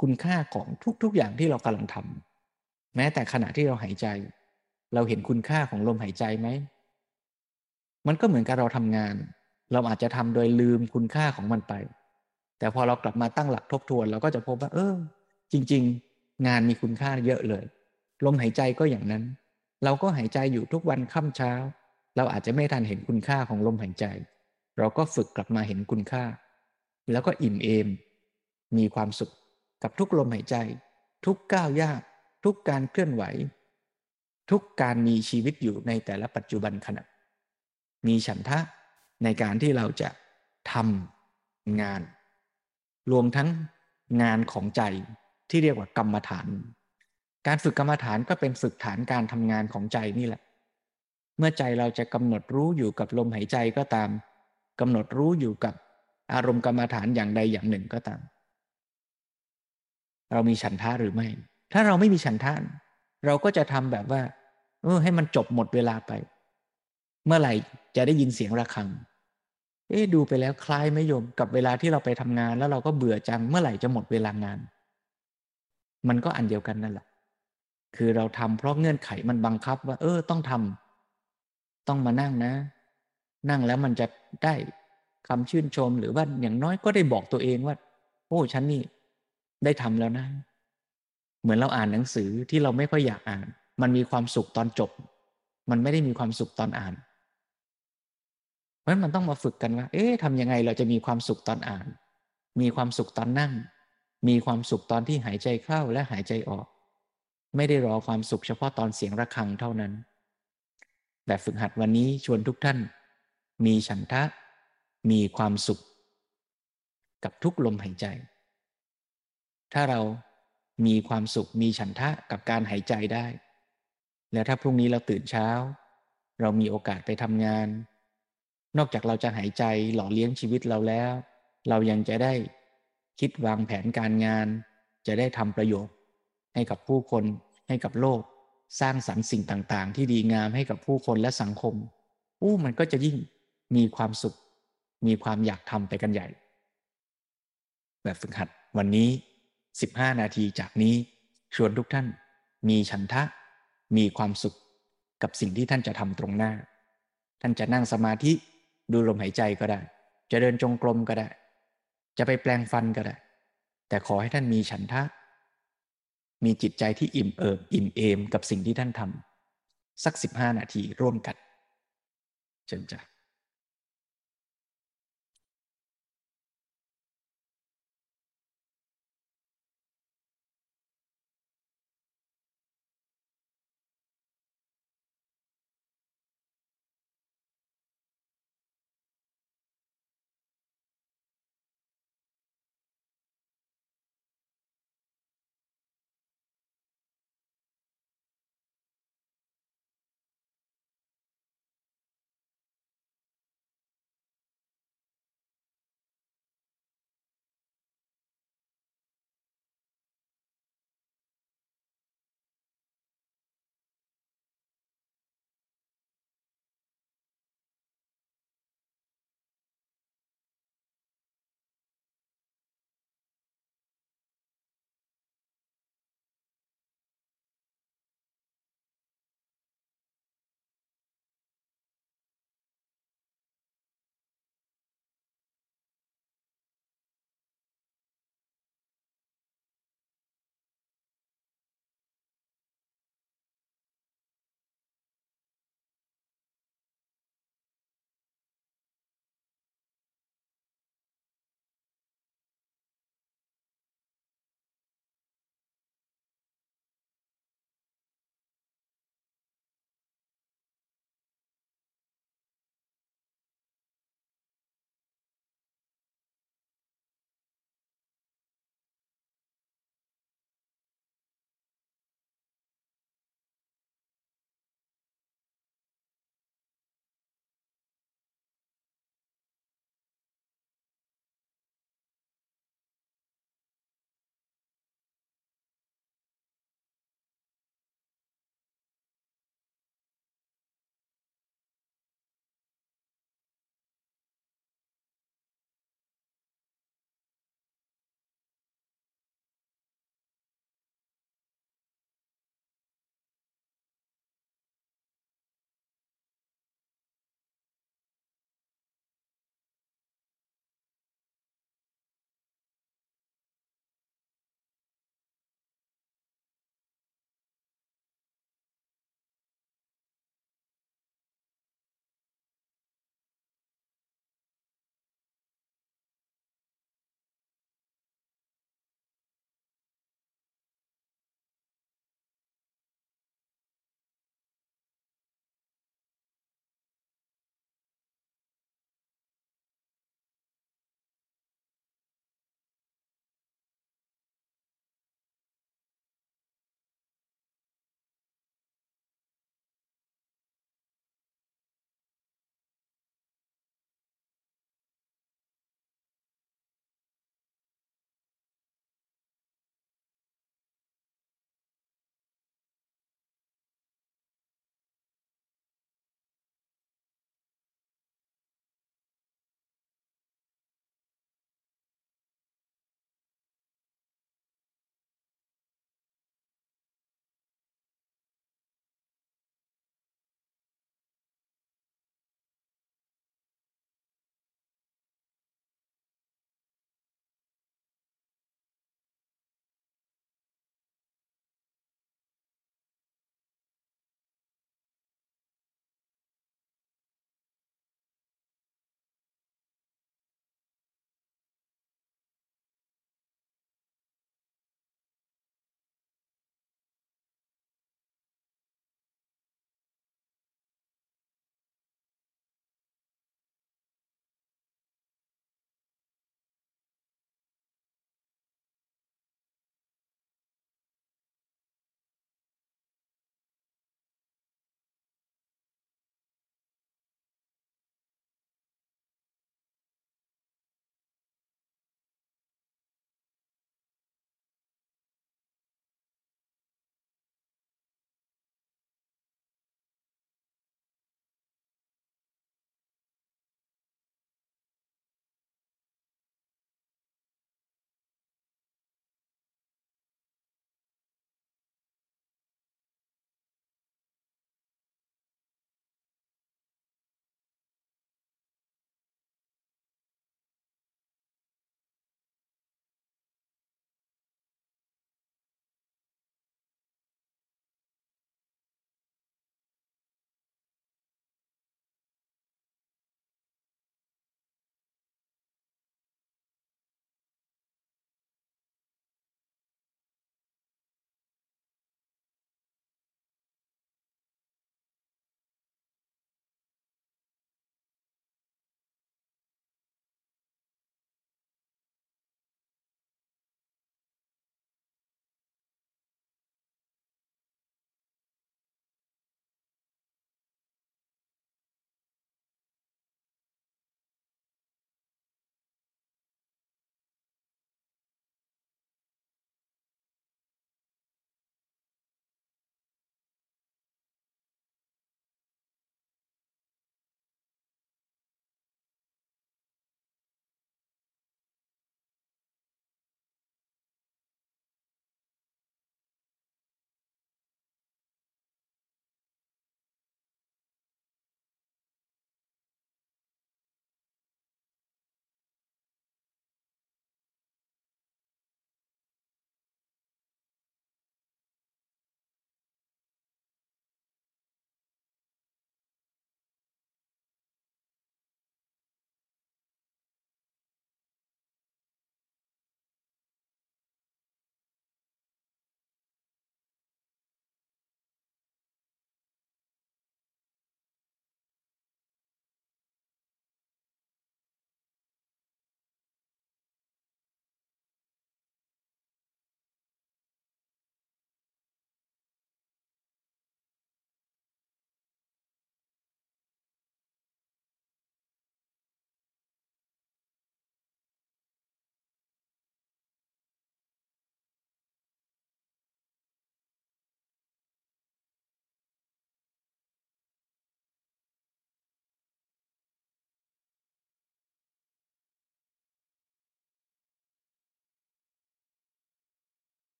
คุณค่าของทุก ๆ อย่างที่เรากำลังทำแม้แต่ขณะที่เราหายใจ เราเห็นคุณค่าของลมหายใจไหม มันก็เหมือนกับเราทำงาน เราอาจจะทำโดยลืมคุณค่าของมันไป แต่พอเรากลับมาตั้งหลักทบทวน เราก็จะพบว่า เออ จริง ๆ งานมีคุณค่าเยอะเลย ลมหายใจก็อย่างนั้น เราก็หายใจอยู่ทุกวันค่ำเช้า เราอาจจะไม่ทันเห็นคุณค่าของลมหายใจ เราก็ฝึกกลับมาเห็นคุณค่า แล้วก็อิ่มเอม มีความสุขกับทุกลมหายใจ ทุกก้าวยากทุกการเคลื่อนไหว ทุกการมีชีวิตอยู่ในแต่ละปัจจุบันขณะ มีฉันทะ ในการที่เราจะทำงาน รวมทั้งงานของใจที่เรียกว่ากรรมฐาน การฝึกกรรมฐานก็เป็นฝึกฐานการทำงานของใจนี่แหละ เมื่อใจเราจะกำหนดรู้อยู่กับลมหายใจก็ตามกำหนดรู้อยู่กับอารมณ์กรรมฐานอย่างใดอย่างหนึ่งก็ตาม เรามีฉันทะหรือไม่ ถ้าเราไม่มีฉันทะเราก็จะทำแบบว่า เออให้มันจบหมดเวลาไป เมื่อไหร่จะได้ยินเสียงระฆัง เอ๊ดูไปแล้วคล้ายไม่ยมกับเวลาที่เราไปทำงาน แล้วเราก็เบื่อจังเมื่อไหร่จะหมดเวลางาน มันก็อันเดียวกันนั่นแหละคือเราทำเพราะเงื่อนไขมันบังคับว่า เออต้องทำต้องมานั่งนะ นั่งแล้วมันจะได้คำชื่นชมหรือว่าอย่างน้อยก็ได้บอกตัวเองว่า โอ้ฉันนี่ได้ทำแล้วนะ เหมือนเราอ่านหนังสือที่เราไม่ค่อยอยากอ่าน มันมีความสุขตอนจบ มันไม่ได้มีความสุขตอนอ่าน เพราะฉะนั้นมันต้องมาฝึกกันว่า เอ๊ะทำยังไงเราจะมีความสุขตอนอ่าน มีความสุขตอนนั่ง มีความสุขตอนที่หายใจเข้าและหายใจออก ไม่ได้รอความสุขเฉพาะตอนเสียงระฆังเท่านั้น แบบฝึกหัดวันนี้ชวนทุกท่าน มีฉันทะ มีความสุข กับทุกลมหายใจ ถ้าเรามีความสุขมีฉันทะกับการหายใจได้ แล้วถ้าพรุ่งนี้เราตื่นเช้า เรามีโอกาสไปทำงาน นอกจากเราจะหายใจหล่อเลี้ยงชีวิตเราแล้ว เรายังจะได้คิดวางแผนการงาน จะได้ทำประโยชน์ ให้กับผู้คน ให้กับโลก สร้างสรรค์สิ่งต่าง ๆ ที่ดีงามให้กับผู้คนและสังคมอู้มันก็จะยิ่งมีความสุข มีความอยากทำไปกันใหญ่ แบบฝึกหัดวันนี้ 15 นาทีจากนี้ ชวนทุกท่าน มีฉันทะ มีความสุขกับสิ่งที่ท่านจะทำตรงหน้า ท่านจะนั่งสมาธิ ดูลมหายใจก็ได้ จะเดินจงกรมก็ได้ จะไปแปลงฟันก็ได้ แต่ขอให้ท่านมีฉันทะ มีจิตใจที่อิ่มเอิบอิ่มเอมกับสิ่งที่ท่านทำสักสิบห้านาทีร่วมกัน เชิญจ้ะ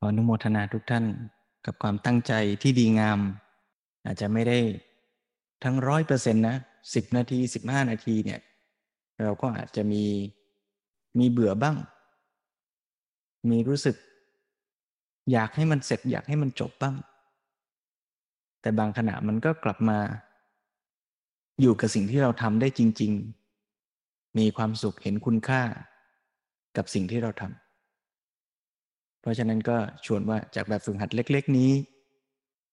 ขออนุโมทนาทุกท่านกับความตั้งใจที่ดีงาม อาจจะไม่ได้ทั้งร้อยเปอร์เซ็นต์นะสิบนาทีสิบห้านาทีเนี่ย เราก็อาจจะมีมีเบื่อบ้าง มีรู้สึก อยากให้มันเสร็จอยากให้มันจบบ้าง แต่บางขณะมันก็กลับมา อยู่กับสิ่งที่เราทำได้จริง ๆ มีความสุขเห็นคุณค่า กับสิ่งที่เราทำ เพราะฉะนั้นก็ชวนว่าจากแบบฝึกหัดเล็ก ๆ นี้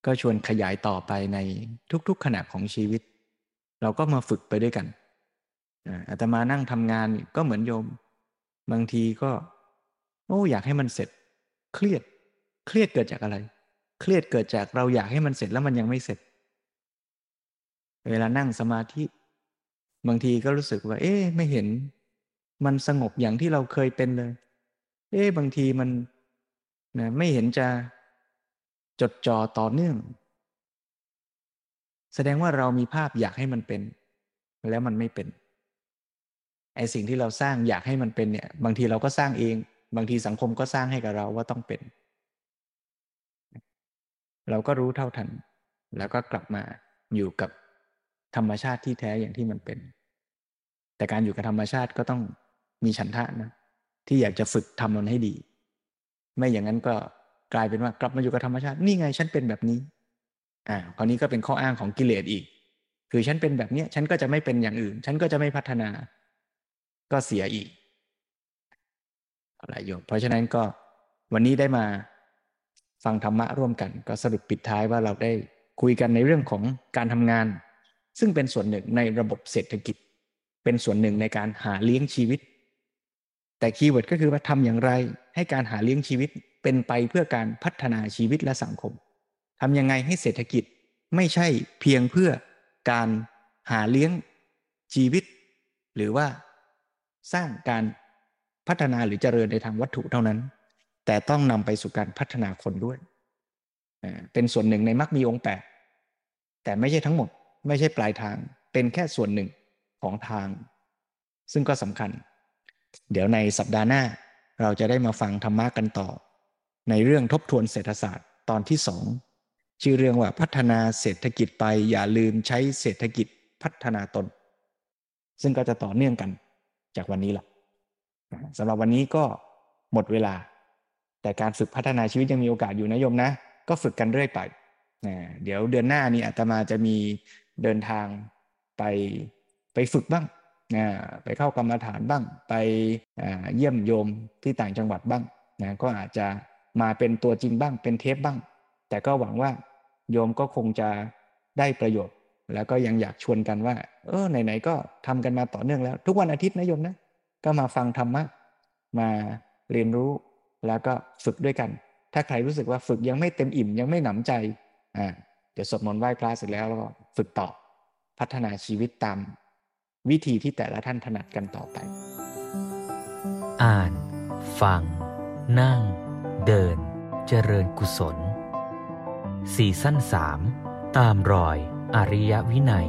ก็ชวนขยายต่อไปในทุกๆขณะของชีวิต เราก็มาฝึกไปด้วยกันอาตมานั่งทำงานก็เหมือนโยม บางทีก็ โอ้อยากให้มันเสร็จ เครียด เครียดเกิดจากอะไร เครียดเกิดจากเราอยากให้มันเสร็จแล้วมันยังไม่เสร็จ เวลานั่งสมาธิ บางทีก็รู้สึกว่า เอ๊ะไม่เห็น มันสงบอย่างที่เราเคยเป็นเลย เอ๊ะบางทีมัน นะไม่เห็นจะจดจ่อต่อเนื่อง แสดงว่าเรามีภาพอยากให้มันเป็น แล้วมันไม่เป็นไอสิ่งที่เราสร้างอยากให้มันเป็นเนี่ยบางทีเราก็สร้างเอง บางทีสังคมก็สร้างให้กับเราว่าต้องเป็น เราก็รู้เท่าทัน แล้วก็กลับมาอยู่กับธรรมชาติที่แท้อย่างที่มันเป็น แต่การอยู่กับธรรมชาติก็ต้องมีฉันทะนะที่อยากจะฝึกทำมันให้ดี ไม่อย่างนั้นก็กลายเป็นว่ากลับมาอยู่กับธรรมชาตินี่ไงฉันเป็นแบบนี้อ่าคราวนี้ก็เป็นข้ออ้างของกิเลสอีก คือฉันเป็นแบบเนี้ยฉันก็จะไม่เป็นอย่างอื่น ฉันก็จะไม่พัฒนา ก็เสียอีกอะไรโยมเพราะฉะนั้นก็วันนี้ได้มาฟังธรรมะร่วมกัน ก็สรุปปิดท้ายว่าเราได้คุยกันในเรื่องของการทำงาน ซึ่งเป็นส่วนหนึ่งในระบบเศรษฐกิจ เป็นส่วนหนึ่งในการหาเลี้ยงชีวิต แต่คีย์เวิร์ดก็คือว่าทำอย่างไร ให้การหาเลี้ยงชีวิตเป็นไปเพื่อการพัฒนาชีวิตและสังคมทำยังไงให้เศรษฐกิจไม่ใช่เพียงเพื่อการหาเลี้ยงชีวิต หรือว่าสร้างการพัฒนาหรือเจริญในทางวัตถุเท่านั้น แต่ต้องนำไปสู่การพัฒนาคนด้วย เป็นส่วนหนึ่งในมรรคมีองค์แปดแต่ไม่ใช่ทั้งหมด ไม่ใช่ปลายทาง เป็นแค่ส่วนหนึ่งของทาง ซึ่งก็สำคัญ เดี๋ยวในสัปดาห์หน้า เราจะได้มาฟังธรรมะกันต่อ ในเรื่องทบทวนเศรษฐศาสตร์ตอนที่สองชื่อเรื่องว่าพัฒนาเศรษฐกิจไปอย่าลืมใช้เศรษฐกิจพัฒนาตน ซึ่งก็จะต่อเนื่องกันจากวันนี้แหละสำหรับวันนี้ก็หมดเวลา แต่การฝึกพัฒนาชีวิตยังมีโอกาสอยู่นะโยมนะ ก็ฝึกกันเรื่อยไปเดี๋ยวเดือนหน้านี้อาตมาจะมีเดินทางไปไปฝึกบ้าง ไปเข้ากรรมฐานบ้าง ไปเยี่ยมโยมที่ต่างจังหวัดบ้างนะก็อาจจะมาเป็นตัวจริงบ้างเป็นเทปบ้าง แต่ก็หวังว่าโยมก็คงจะได้ประโยชน์ แล้วก็ยังอยากชวนกันว่า เออไหนๆก็ทำกันมาต่อเนื่องแล้ว ทุกวันอาทิตย์นะโยมนะ ก็มาฟังธรรมะมาเรียนรู้แล้วก็ฝึกด้วยกัน ถ้าใครรู้สึกว่าฝึกยังไม่เต็มอิ่มยังไม่หนำใจอ่าเดี๋ยวสวดมนต์ไหว้พระเสร็จแล้วแล้วก็ฝึกต่อพัฒนาชีวิตตาม วิธีที่แต่ละท่านถนัดกันต่อไป อ่าน ฟัง นั่ง เดิน เจริญกุศล สี่สั้นสามตามรอยอริยวินัย